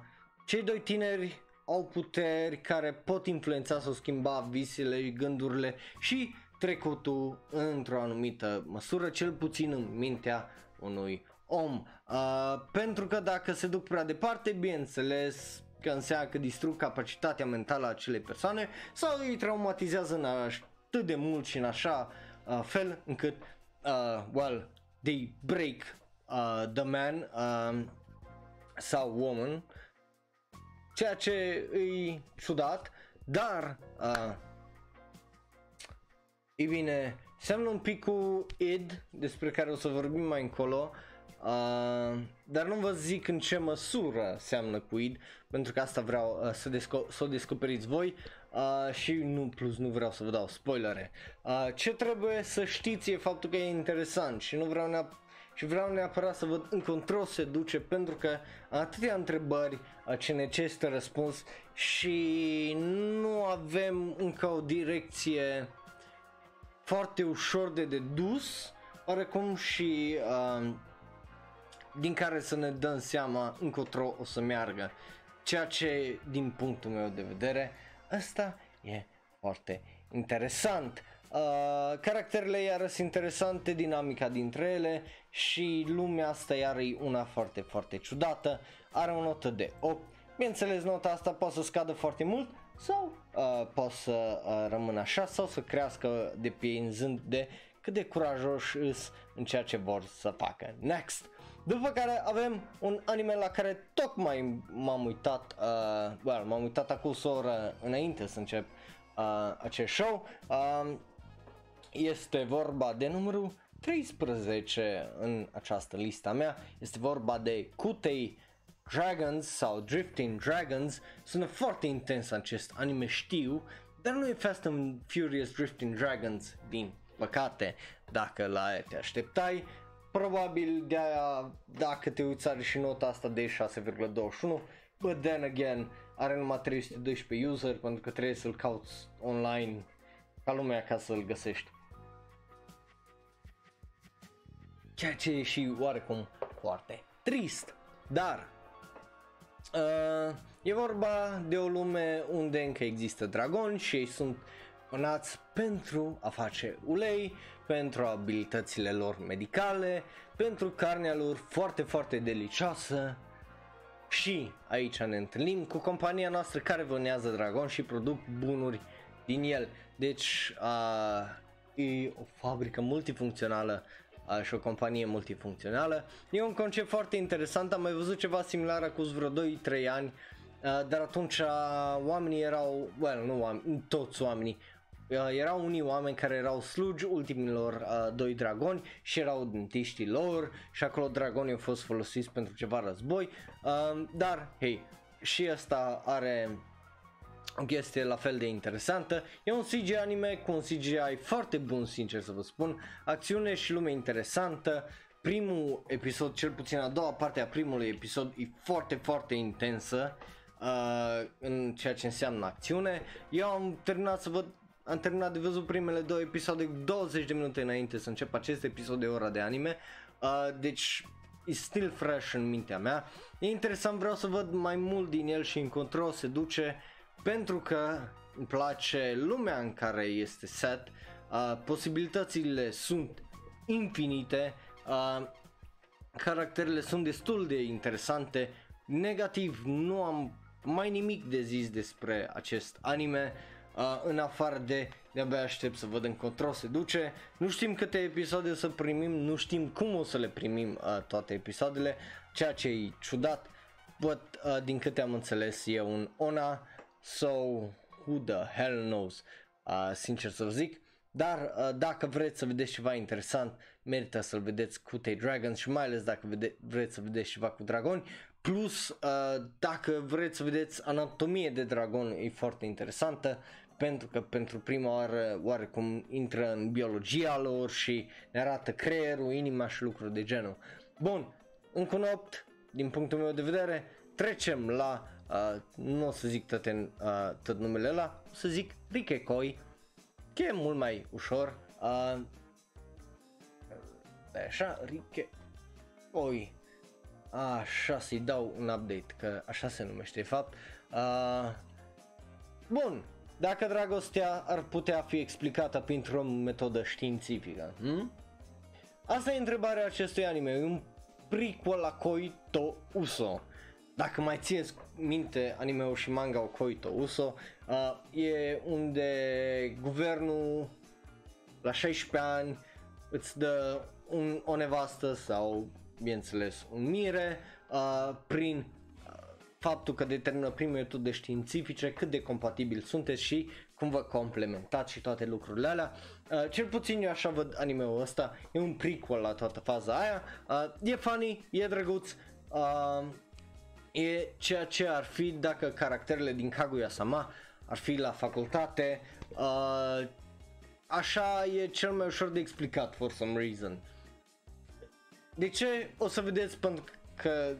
cei doi tineri au puteri care pot influența sau schimba visele, gândurile și trecutul într-o anumită măsură, cel puțin în mintea unui om. Uh, pentru că dacă se duc prea departe, bineînțeles că înseamnă că distrug capacitatea mentală a acelei persoane sau îi traumatizează în atât de mult și în așa uh, fel încât, uh, well, they break uh, the man uh, sau woman, ceea ce e ciudat, dar uh, e bine, seamănă un pic cu id despre care o să vorbim mai încolo, Uh, dar nu vă zic în ce măsură seamănă cu id, pentru că asta vreau uh, să, desco- să o descoperiți voi uh, și nu plus nu vreau să vă dau spoilere. Uh, ce trebuie să știți e faptul că e interesant și nu vreau neapărat și vreau neapărat să văd încotro se duce pentru că atâtea întrebări ce necesită răspuns și nu avem încă o direcție foarte ușor de dedus, oarecum și uh, din care să ne dăm seama încotro o să meargă. Ceea ce, din punctul meu de vedere, asta e foarte interesant. Uh, caracterele iară sunt interesante, dinamica dintre ele și lumea asta iară e una foarte, foarte ciudată. Are o notă de 8. Bineînțeles, nota asta poate să scadă foarte mult sau uh, poate să uh, rămână așa sau să crească depinzând de cât de curajoși îs în ceea ce vor să facă. Next! După care avem un anime la care tocmai m-am uitat, uh, well, m-am uitat acum o oră înainte să încep uh, acest show. Uh, este vorba de numărul 13 în această lista mea. Este vorba de Kutei Dragons sau Drifting Dragons. Sună foarte intens acest anime, știu, dar nu e Fast and Furious Drifting Dragons, din păcate, dacă la aia te așteptai. Probabil de aia, dacă te uiți, are și nota asta de 6,21, but then again, are numai 312 user pentru că trebuie să-l cauți online ca lumea ca să-l găsești. Ceea ce e și oarecum foarte trist. Dar uh, e vorba de o lume unde încă există dragoni și ei sunt Onați pentru a face ulei, pentru abilitățile lor medicale, pentru carnea lor foarte, foarte delicioasă și aici ne întâlnim cu compania noastră care vânează dragon și produc bunuri din el. Deci a, e o fabrică multifuncțională a, și o companie multifuncțională. E un concept foarte interesant, am mai văzut ceva similar acum vreo 2-3 ani, a, dar atunci a, oamenii erau, well, nu oameni, toți oamenii, Uh, erau unii oameni care erau slugi ultimilor uh, doi dragoni și erau dentiștii lor și acolo dragonii au fost folosiți pentru ceva război, uh, dar hei, și asta are o chestie la fel de interesantă. E un CGI anime cu un CGI foarte bun, sincer să vă spun, acțiune și lume interesantă. Primul episod, cel puțin a doua parte a primului episod, e foarte, foarte intensă uh, în ceea ce înseamnă acțiune. Eu am terminat să văd am terminat de văzut primele două episoade 20 de minute înainte să încep acest episod de ora de anime. Uh, deci e still fresh în mintea mea. E interesant, vreau să văd mai mult din el și încotro se duce pentru că îmi place lumea în care este set. Uh, posibilitățile sunt infinite. Uh, caracterele sunt destul de interesante. Negativ, nu am mai nimic de zis despre acest anime. Uh, în afară de de-abia aștept să văd încotro se duce. Nu știm câte episoade o să primim, nu știm cum o să le primim uh, toate episoadele, ceea ce e ciudat, but uh, din câte am înțeles e un ONA, so who the hell knows, uh, sincer să vă zic. Dar uh, dacă vreți să vedeți ceva interesant, merită să-l vedeți cu Tay Dragons și mai ales dacă vede- vreți să vedeți ceva cu dragoni. Plus, uh, dacă vreți să vedeți anatomie de dragon, e foarte interesantă pentru că pentru prima oară oarecum intră în biologia lor și ne arată creierul, inima și lucruri de genul. Bun, încă un 8 din punctul meu de vedere, trecem la, uh, nu o să zic toate, uh, tot numele ăla, o să zic Rikekoi, că e mult mai ușor. Uh, așa, Rikekoi. Așa, să-i dau un update, că așa se numește de fapt. Uh, bun, dacă dragostea ar putea fi explicată printr-o metodă științifică, hm? Asta e întrebarea acestui anime, e un prequel la Koito Uso. Dacă mai țineți minte anime și manga Koito Uso, uh, e unde guvernul la 16 ani îți dă un, o nevastă sau, bineînțeles, un mire uh, prin faptul că determină prin metode științifice cât de compatibil sunteți și cum vă complementați și toate lucrurile alea. Uh, cel puțin eu așa văd anime-ul ăsta, e un prequel la toată faza aia, uh, e funny, e drăguț, uh, e ceea ce ar fi dacă caracterele din Kaguya-sama ar fi la facultate, uh, așa e cel mai ușor de explicat for some reason. De ce? O să vedeți pentru că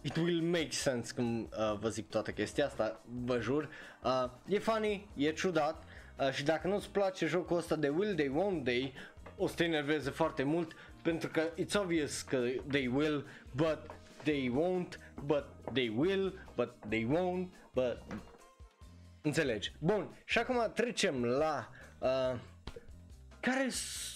it will make sense când uh, vă zic toată chestia asta, vă jur. Uh, e funny, e ciudat uh, și dacă nu-ți place jocul ăsta de will they, won't they, o să te enerveze foarte mult pentru că it's obvious că they will, but they won't, but they will, but they won't, but... Înțelegi? Bun, și acum trecem la uh, care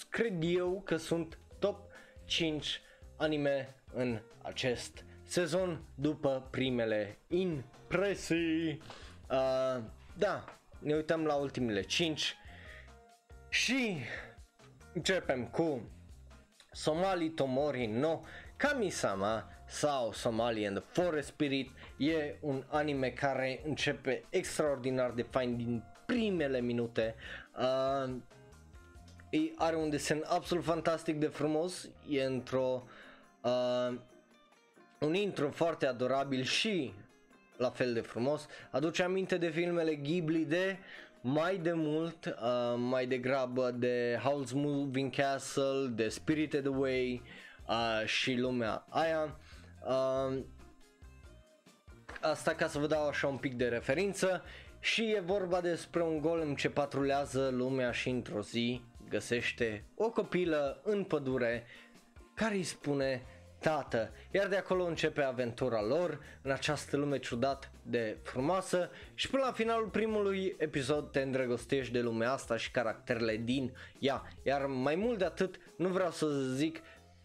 cred eu că sunt top 5 anime în acest sezon după primele impresii. Uh, da, ne uităm la ultimele 5 și începem cu Somali Tomori no Kamisama sau Somali and the Forest Spirit e un anime care începe extraordinar de fain din primele minute uh, are un desen absolut fantastic de frumos e într-o uh, un intro foarte adorabil și la fel de frumos. Aduce aminte de filmele Ghibli de mai de mult, uh, mai degrabă de Howl's Moving Castle, de Spirited Away uh, și lumea aia. Uh, asta ca să vă dau așa un pic de referință. Și e vorba despre un golem ce patrulează lumea și într-o zi găsește o copilă în pădure care îi spune tată, iar de acolo începe aventura lor în această lume ciudat de frumoasă. Și până la finalul primului episod te îndrăgostești de lumea asta și caracterele din ea, iar mai mult de atât nu vreau să zic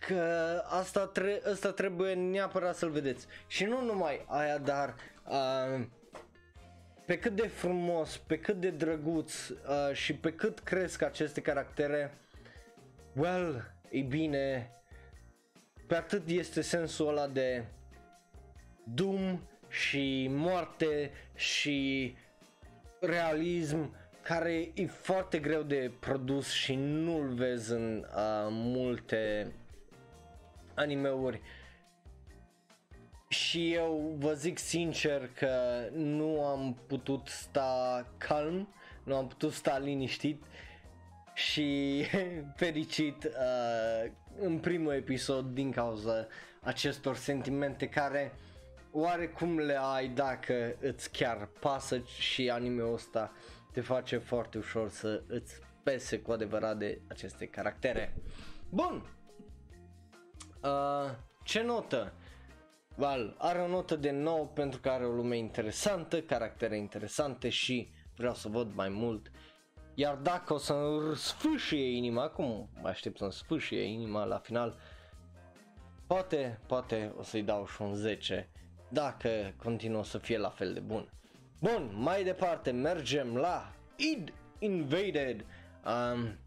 că asta, tre- asta trebuie neapărat să-l vedeți. Și nu numai aia, dar uh, pe cât de frumos, pe cât de drăguț uh, și pe cât cresc aceste caractere, well, e bine, pe atât este sensul ăla de doom și moarte și realism care e foarte greu de produs și nu-l vezi în uh, multe animeuri și eu vă zic sincer că nu am putut sta calm, nu am putut sta liniștit și fericit uh, în primul episod din cauza acestor sentimente care oarecum le ai dacă îți chiar pasă și anime-ul ăsta te face foarte ușor să îți pese cu adevărat de aceste caractere. Bun! Uh, ce notă? Val, are o notă de 9 pentru că are o lume interesantă, caractere interesante și vreau să văd mai mult iar dacă o să sfâșie inima, cum mă aștept să-mi sfâșie inima la final, poate, poate o să-i dau și un 10 dacă continuă să fie la fel de bun. Bun, mai departe mergem la id Invaded. Um,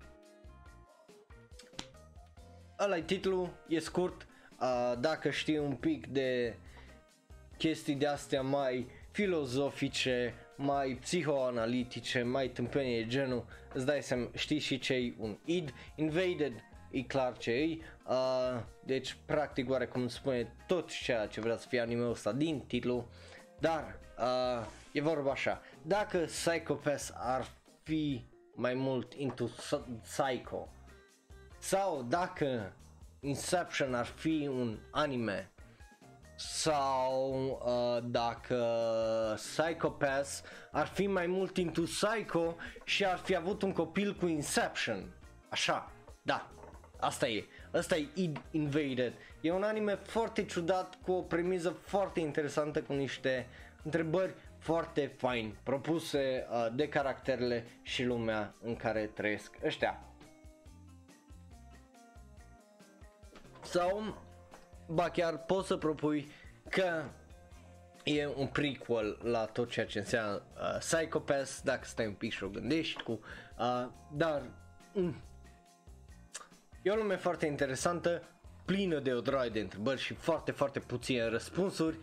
ăla titlul, e scurt, uh, dacă știi un pic de chestii de astea mai filozofice, mai psihoanalitice, mai tâmpenie genul, îți dai seama, știi și ce un id, invaded, e clar ce e, uh, deci practic oarecum spune tot ceea ce vrea să fie anime ăsta din titlu, dar uh, e vorba așa, dacă Psycho Pass ar fi mai mult into Psycho sau dacă Inception ar fi un anime sau uh, dacă Psychopath ar fi mai mult into Psycho și ar fi avut un copil cu Inception. Așa, da, asta e. Asta e Id Invaded. E un anime foarte ciudat cu o premiză foarte interesantă cu niște întrebări foarte fain propuse uh, de caracterele și lumea în care trăiesc ăștia. Sau, ba chiar poți să propui că e un prequel la tot ceea ce înseamnă uh, Psychopath, dacă stai un pic și o gândești cu, uh, dar mm, e o lume foarte interesantă, plină de o droaie de întrebări și foarte, foarte puține răspunsuri,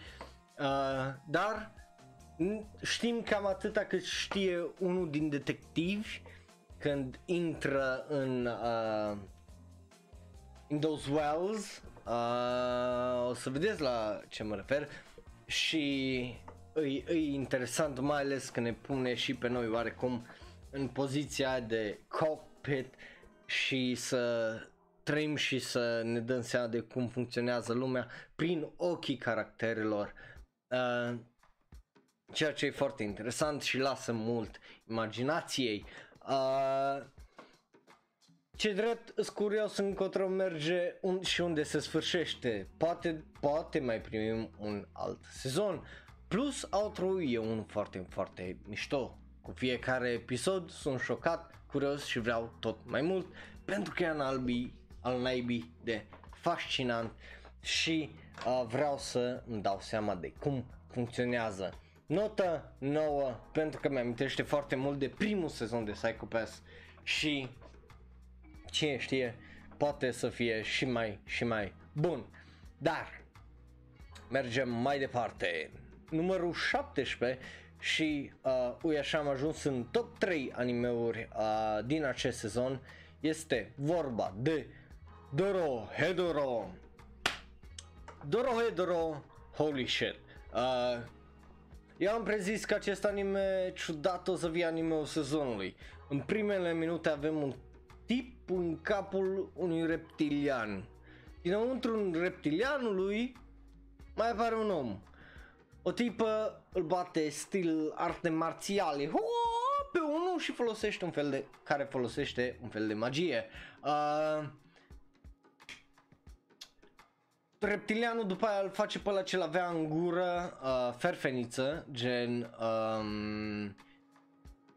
uh, dar știm cam atâta cât știe unul din detectivi când intră în uh, in those wells, uh, o să vedeți la ce mă refer și e, e interesant mai ales că ne pune și pe noi oarecum în poziția de cockpit și să trăim și să ne dăm seama de cum funcționează lumea prin ochii caracterelor. Uh, ceea ce e foarte interesant și lasă mult imaginației. Uh, ce drept, sunt curios încotro merge un, și unde se sfârșește. Poate, poate mai primim un alt sezon. Plus, outro e un foarte, foarte mișto. Cu fiecare episod sunt șocat, curios și vreau tot mai mult pentru că e în albii, al naibii de fascinant și uh, vreau să îmi dau seama de cum funcționează. Notă nouă pentru că mi-amintește foarte mult de primul sezon de Psychopath și cine știe, poate să fie și mai și mai bun. Dar mergem mai departe. Numărul 17 și uh, ui așa am ajuns în top 3 animeuri uh, din acest sezon este vorba de Doro Hedoro Doro Hedoro Holy shit uh, Eu am prezis că acest anime ciudat o să fie animeul sezonului În primele minute avem un tip în capul unui reptilian. Dinăuntru reptilianului mai apare un om. O tipă îl bate stil arte marțiale pe unul și folosește un fel de, care folosește un fel de magie. Uh, reptilianul după aia îl face pe ăla ce avea în gură uh, ferfeniță, gen um,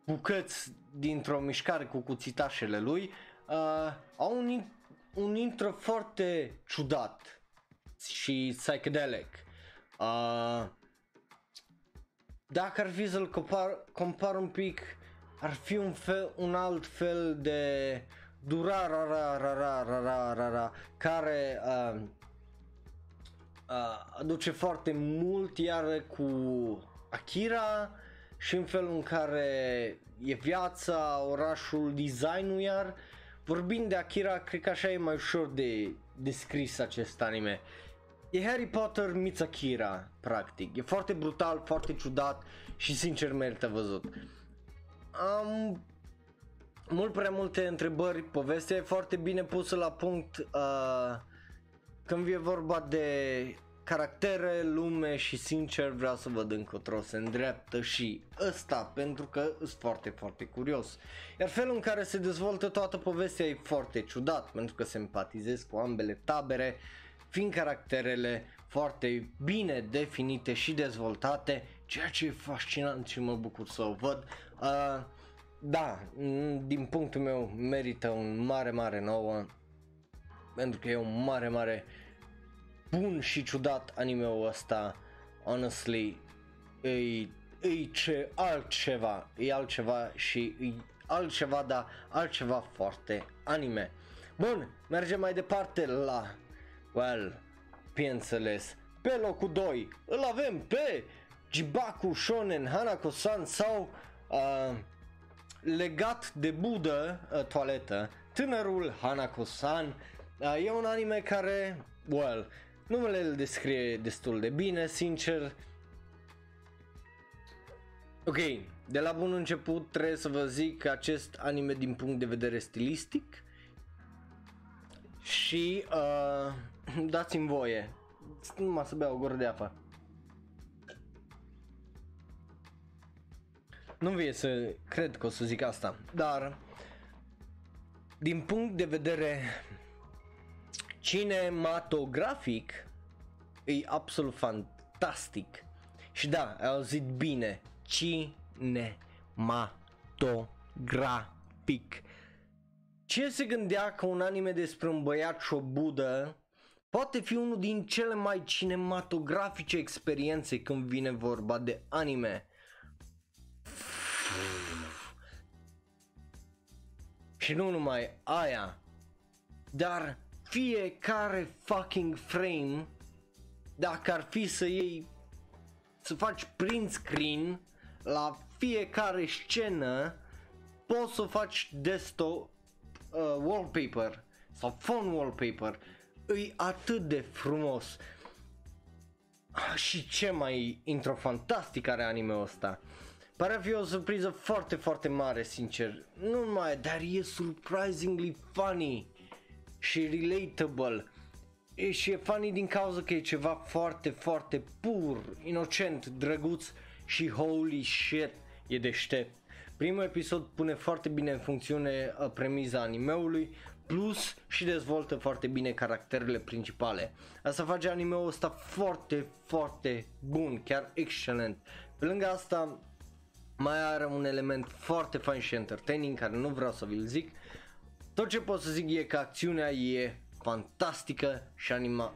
bucăți dintr-o mișcare cu cuțitașele lui uh, au un, un intro foarte ciudat și psychedelic. Uh, dacă ar fi să-l compar, compar un pic, ar fi un, fel, un alt fel de durararararararara care uh, uh, aduce foarte mult iar cu Akira și în felul în care e viața, orașul, designul iar vorbind de Akira, cred că așa e mai ușor de descris acest anime. E Harry Potter meets Akira, practic. E foarte brutal, foarte ciudat și sincer merită văzut. Am mult prea multe întrebări, povestea e foarte bine pusă la punct uh, când e vorba de caractere, lume și sincer vreau să văd încotro se îndreaptă și ăsta pentru că sunt foarte, foarte curios. Iar felul în care se dezvoltă toată povestea e foarte ciudat pentru că se empatizez cu ambele tabere, fiind caracterele foarte bine definite și dezvoltate, ceea ce e fascinant și mă bucur să o văd. Uh, da, din punctul meu merită un mare, mare nouă pentru că e un mare, mare bun și ciudat anime-ul ăsta, honestly, e, e ce altceva, e altceva și e altceva, dar altceva foarte anime. Bun, mergem mai departe la, well, bineînțeles, pe locul 2 îl avem pe Jibaku Shonen Hanako-san sau uh, legat de budă uh, toaletă, tânărul Hanako-san. Uh, e un anime care, well, Numele îl descrie destul de bine, sincer. Ok, de la bun început trebuie să vă zic că acest anime din punct de vedere stilistic și uh, dați-mi voie, numai să beau o gură de apă. Nu vie să cred că o să zic asta, dar din punct de vedere cinematografic e absolut fantastic. Și da, ai auzit bine, cinematografic. Ce se gândea că un anime despre un băiat și o budă poate fi unul din cele mai cinematografice experiențe când vine vorba de anime. Și nu numai aia, dar fiecare fucking frame, dacă ar fi să iei, să faci print screen la fiecare scenă, poți să faci desktop uh, wallpaper sau phone wallpaper. E atât de frumos. Și ce mai intro fantastic are anime-ul ăsta. Pare a fi o surpriză foarte, foarte mare, sincer. Nu numai, dar e surprisingly funny și relatable. E și e funny din cauza că e ceva foarte, foarte pur, inocent, drăguț și holy shit, e deștept. Primul episod pune foarte bine în funcțiune uh, premiza animeului, plus și dezvoltă foarte bine caracterele principale. Asta face animeul ăsta foarte, foarte bun, chiar excelent. Pe lângă asta, mai are un element foarte fain și entertaining care nu vreau să vi-l zic. Tot ce pot să zic e că acțiunea e fantastică și, anima-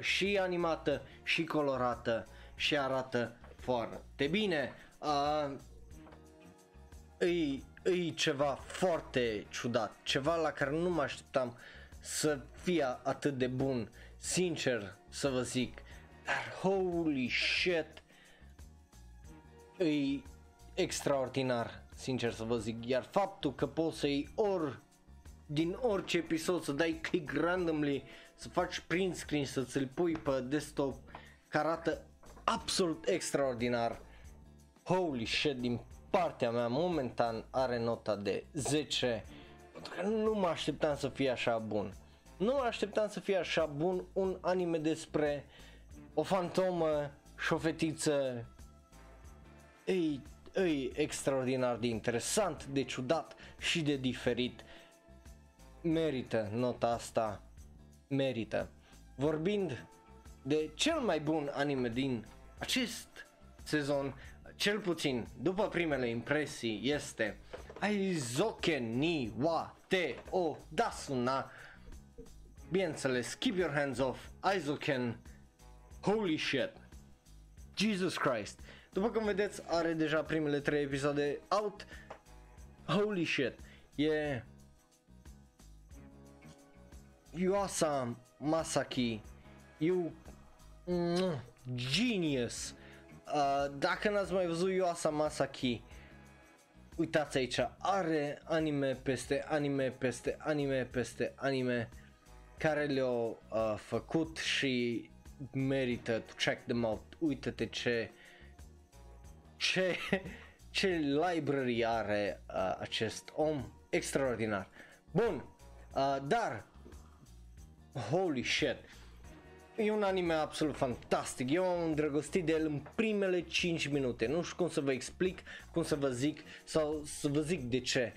și animată și colorată și arată foarte bine. Uh, e, e ceva foarte ciudat, ceva la care nu mă așteptam să fie atât de bun, sincer să vă zic, dar holy shit, e extraordinar, sincer să vă zic, iar faptul că poți să iei ori din orice episod să dai click randomly, să faci print screen, să ți-l pui pe desktop, că arată absolut extraordinar. Holy shit, din partea mea momentan are nota de 10, pentru că nu mă așteptam să fie așa bun. Nu mă așteptam să fie așa bun un anime despre o fantomă și o fetiță. Ei, e extraordinar de interesant, de ciudat și de diferit. Merită nota asta, merită. Vorbind de cel mai bun anime din acest sezon, cel puțin după primele impresii, este Aizoken ni wa te o dasuna. Bineînțeles, keep your hands off, Aizoken, holy shit, Jesus Christ. După cum vedeți, are deja primele trei episoade out. Holy shit. E Yuasa Masaki. You mm, genius. Uh, dacă n-ați mai văzut Yuasa Masaki, uitați aici, are anime peste anime peste anime peste anime care le-au uh, făcut și merită to check them out. Uită-te ce ce, ce library are uh, acest om extraordinar. Bun, uh, dar holy shit, e un anime absolut fantastic. Eu am îndrăgostit de el în primele 5 minute. Nu știu cum să vă explic, cum să vă zic sau să vă zic de ce.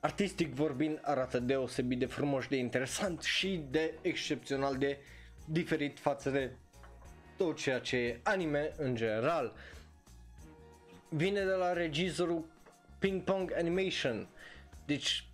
Artistic vorbind arată deosebit de frumos, de interesant și de excepțional de diferit față de tot ceea ce e anime în general vine de la regizorul Ping Pong Animation. Deci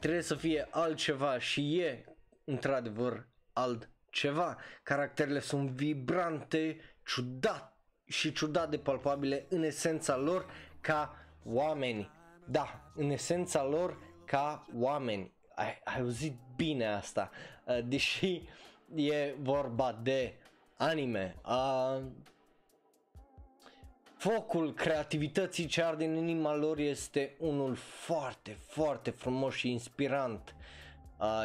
trebuie să fie altceva și e într-adevăr altceva. Caracterele sunt vibrante, ciudat și ciudat de palpabile în esența lor ca oameni. Da, în esența lor ca oameni. Ai, ai auzit bine asta. Uh, deși e vorba de anime. Uh, focul creativității ce arde în inima lor este unul foarte, foarte frumos și inspirant. Uh,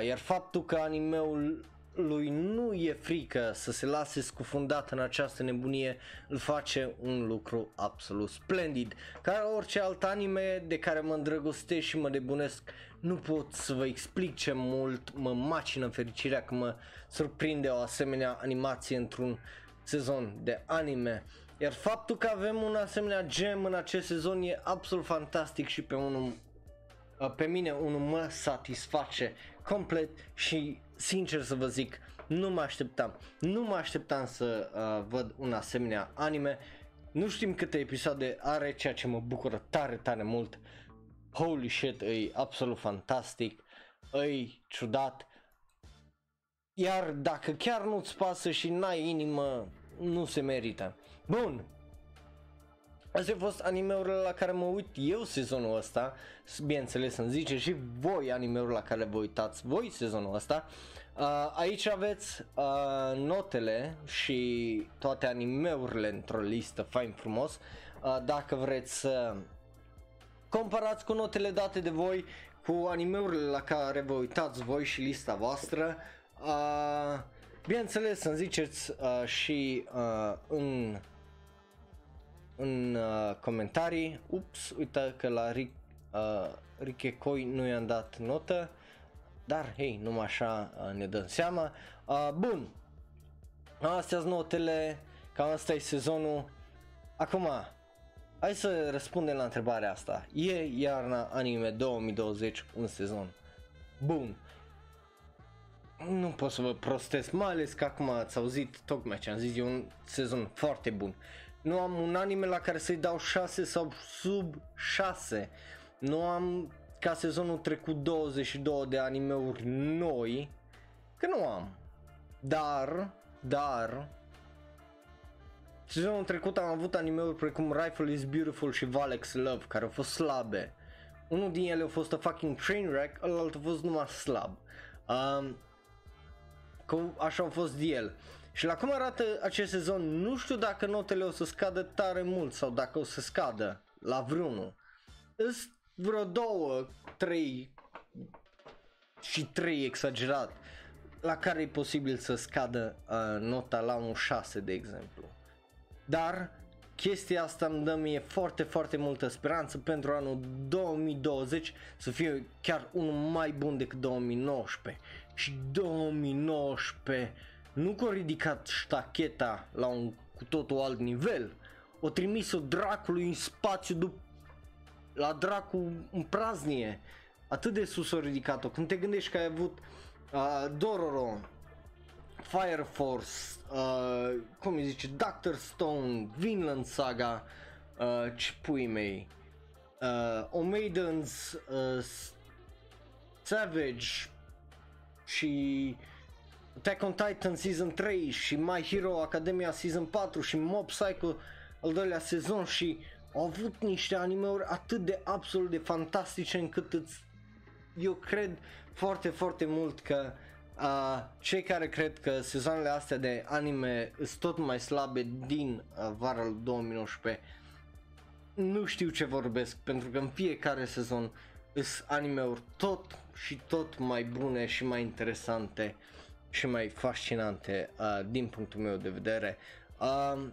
iar faptul că animeul lui nu e frică să se lase scufundat în această nebunie, îl face un lucru absolut splendid. Ca orice alt anime de care mă îndrăgostesc și mă debunesc, nu pot să vă explic ce mult mă macină fericirea că mă surprinde o asemenea animație într-un sezon de anime. Iar faptul că avem un asemenea gem în acest sezon e absolut fantastic și pe unul pe mine unul mă satisface complet și sincer să vă zic, nu mă așteptam, nu mă așteptam să uh, văd un asemenea anime. Nu știm câte episoade are, ceea ce mă bucură tare, tare mult. Holy shit, e absolut fantastic, e ciudat. Iar dacă chiar nu-ți pasă și n-ai inimă, nu se merită. Bun, Astea au fost animeurile la care mă uit eu sezonul ăsta, bineînțeles îmi zice și voi animeurile la care vă uitați voi sezonul ăsta. Uh, aici aveți uh, notele și toate animeurile într-o listă fain frumos. Uh, dacă vreți să comparați cu notele date de voi cu animeurile la care vă uitați voi și lista voastră, uh, bineînțeles să-mi ziceți uh, și uh, în în uh, comentarii, ups, uite că la Rick, uh, Rick Koi nu i-am dat notă, dar hei, numai așa uh, ne dăm seama. Uh, bun, astea sunt notele, cam asta e sezonul. Acum, hai să răspundem la întrebarea asta. E iarna anime 2020 un sezon bun? Nu pot să vă prostesc, mai ales că acum ați auzit tocmai ce am zis, e un sezon foarte bun nu am un anime la care să-i dau 6 sau sub 6. Nu am ca sezonul trecut 22 de animeuri noi, că nu am. Dar, dar, sezonul trecut am avut animeuri precum Rifle is Beautiful și Valex Love, care au fost slabe. Unul din ele a fost a fucking train wreck, ălalt a fost numai slab. Um, așa a fost de el. Și la cum arată acest sezon, nu știu dacă notele o să scadă tare mult sau dacă o să scadă la vreunul. Îs vreo două, trei și trei exagerat la care e posibil să scadă uh, nota la un 6 de exemplu. Dar chestia asta îmi dă mie foarte, foarte multă speranță pentru anul 2020 să fie chiar unul mai bun decât 2019. Și 2019 nu că a ridicat ștacheta la un cu totul alt nivel, o trimis-o dracului în spațiu dup- la dracu în praznie. Atât de sus o ridicat-o. Când te gândești că ai avut uh, Dororo, Fire Force, uh, cum îi zice, Doctor Stone, Vinland Saga, uh, ce pui mei, uh, O Maidens, uh, Savage și Attack on Titan Season 3 și My Hero Academia Season 4 și Mob Psycho al doilea sezon și au avut niște animeuri atât de absolut de fantastice încât îți, eu cred foarte foarte mult că uh, cei care cred că sezoanele astea de anime sunt tot mai slabe din uh, vara 2019 nu știu ce vorbesc pentru că în fiecare sezon sunt animeuri tot și tot mai bune și mai interesante și mai fascinante uh, din punctul meu de vedere. Uh,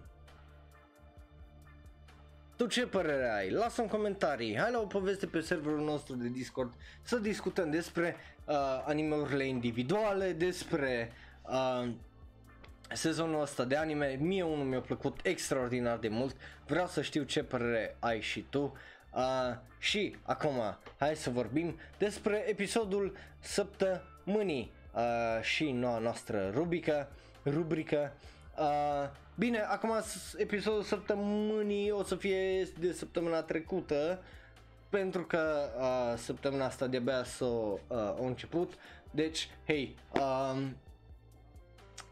tu ce părere ai? Lasă în comentarii, hai la o poveste pe serverul nostru de Discord să discutăm despre uh, animeurile individuale, despre uh, sezonul ăsta de anime. Mie unul mi-a plăcut extraordinar de mult, vreau să știu ce părere ai și tu. Uh, și acum hai să vorbim despre episodul săptămânii uh, și noua noastră rubrică. rubrică. Uh, bine, acum episodul săptămânii o să fie de săptămâna trecută, pentru că uh, săptămâna asta de-abia s-a uh, început. Deci, hei, um,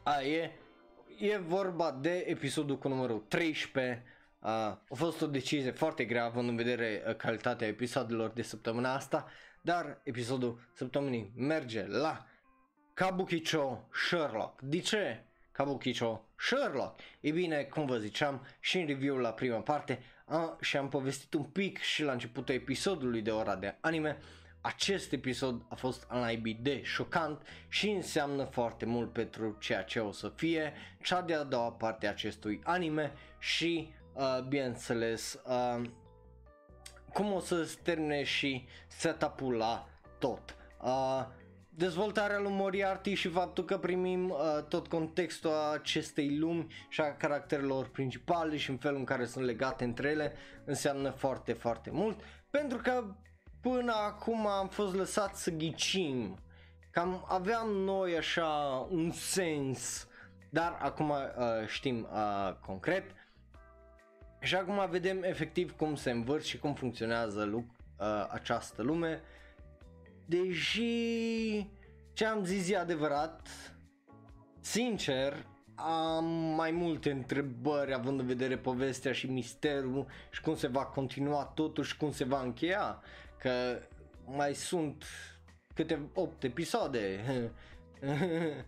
a, e, e vorba de episodul cu numărul 13. Uh, a fost o decizie foarte grea având în vedere uh, calitatea episoadelor de săptămâna asta, dar episodul săptămânii merge la Kabukicho Sherlock. De ce Kabukicho Sherlock? E bine, cum vă ziceam și în review la prima parte a, și am povestit un pic și la începutul episodului de ora de anime, acest episod a fost al naibii de șocant și înseamnă foarte mult pentru ceea ce o să fie cea de-a doua parte a acestui anime și, uh, bineînțeles, uh, cum o să se termine și setup-ul la tot. Uh, dezvoltarea lui Moriarty și faptul că primim uh, tot contextul acestei lumi și a caracterelor principale și în felul în care sunt legate între ele înseamnă foarte, foarte mult. Pentru că până acum am fost lăsat să ghicim. Cam aveam noi așa un sens dar acum uh, știm uh, concret. Și acum vedem efectiv cum se învârt și cum funcționează lu- uh, această lume deși ce am zis e adevărat, sincer, am mai multe întrebări având în vedere povestea și misterul și cum se va continua totuși, cum se va încheia, că mai sunt câte 8 episoade.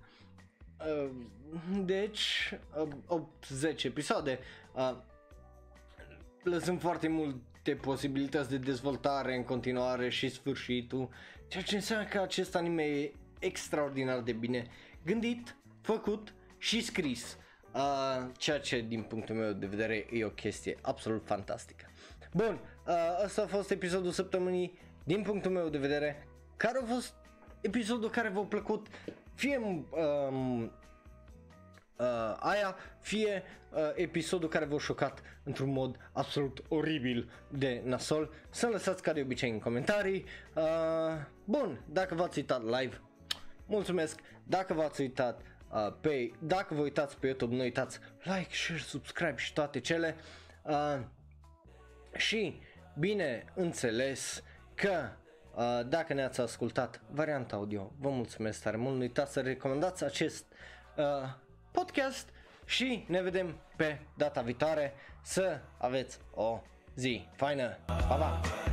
Deci, 8-10 episoade. Lăsând foarte multe posibilități de dezvoltare în continuare și sfârșitul, ceea ce înseamnă că acest anime e extraordinar de bine gândit, făcut și scris. Uh, ceea ce din punctul meu de vedere e o chestie absolut fantastică. Bun, uh, ăsta a fost episodul săptămânii din punctul meu de vedere. Care a fost episodul care v-a plăcut? Fie um, uh, aia, fie uh, episodul care v-a șocat într-un mod absolut oribil de nasol. Să lăsați ca de obicei în comentarii. Uh, bun, dacă v-ați uitat live, mulțumesc, dacă v-ați uitat uh, pe, dacă vă uitați pe YouTube, nu uitați like, share, subscribe și toate cele. Uh, și, bine înțeles că uh, dacă ne-ați ascultat varianta audio, vă mulțumesc tare mult, nu uitați să recomandați acest uh, podcast și ne vedem pe data viitoare, să aveți o zi faină, pa, pa!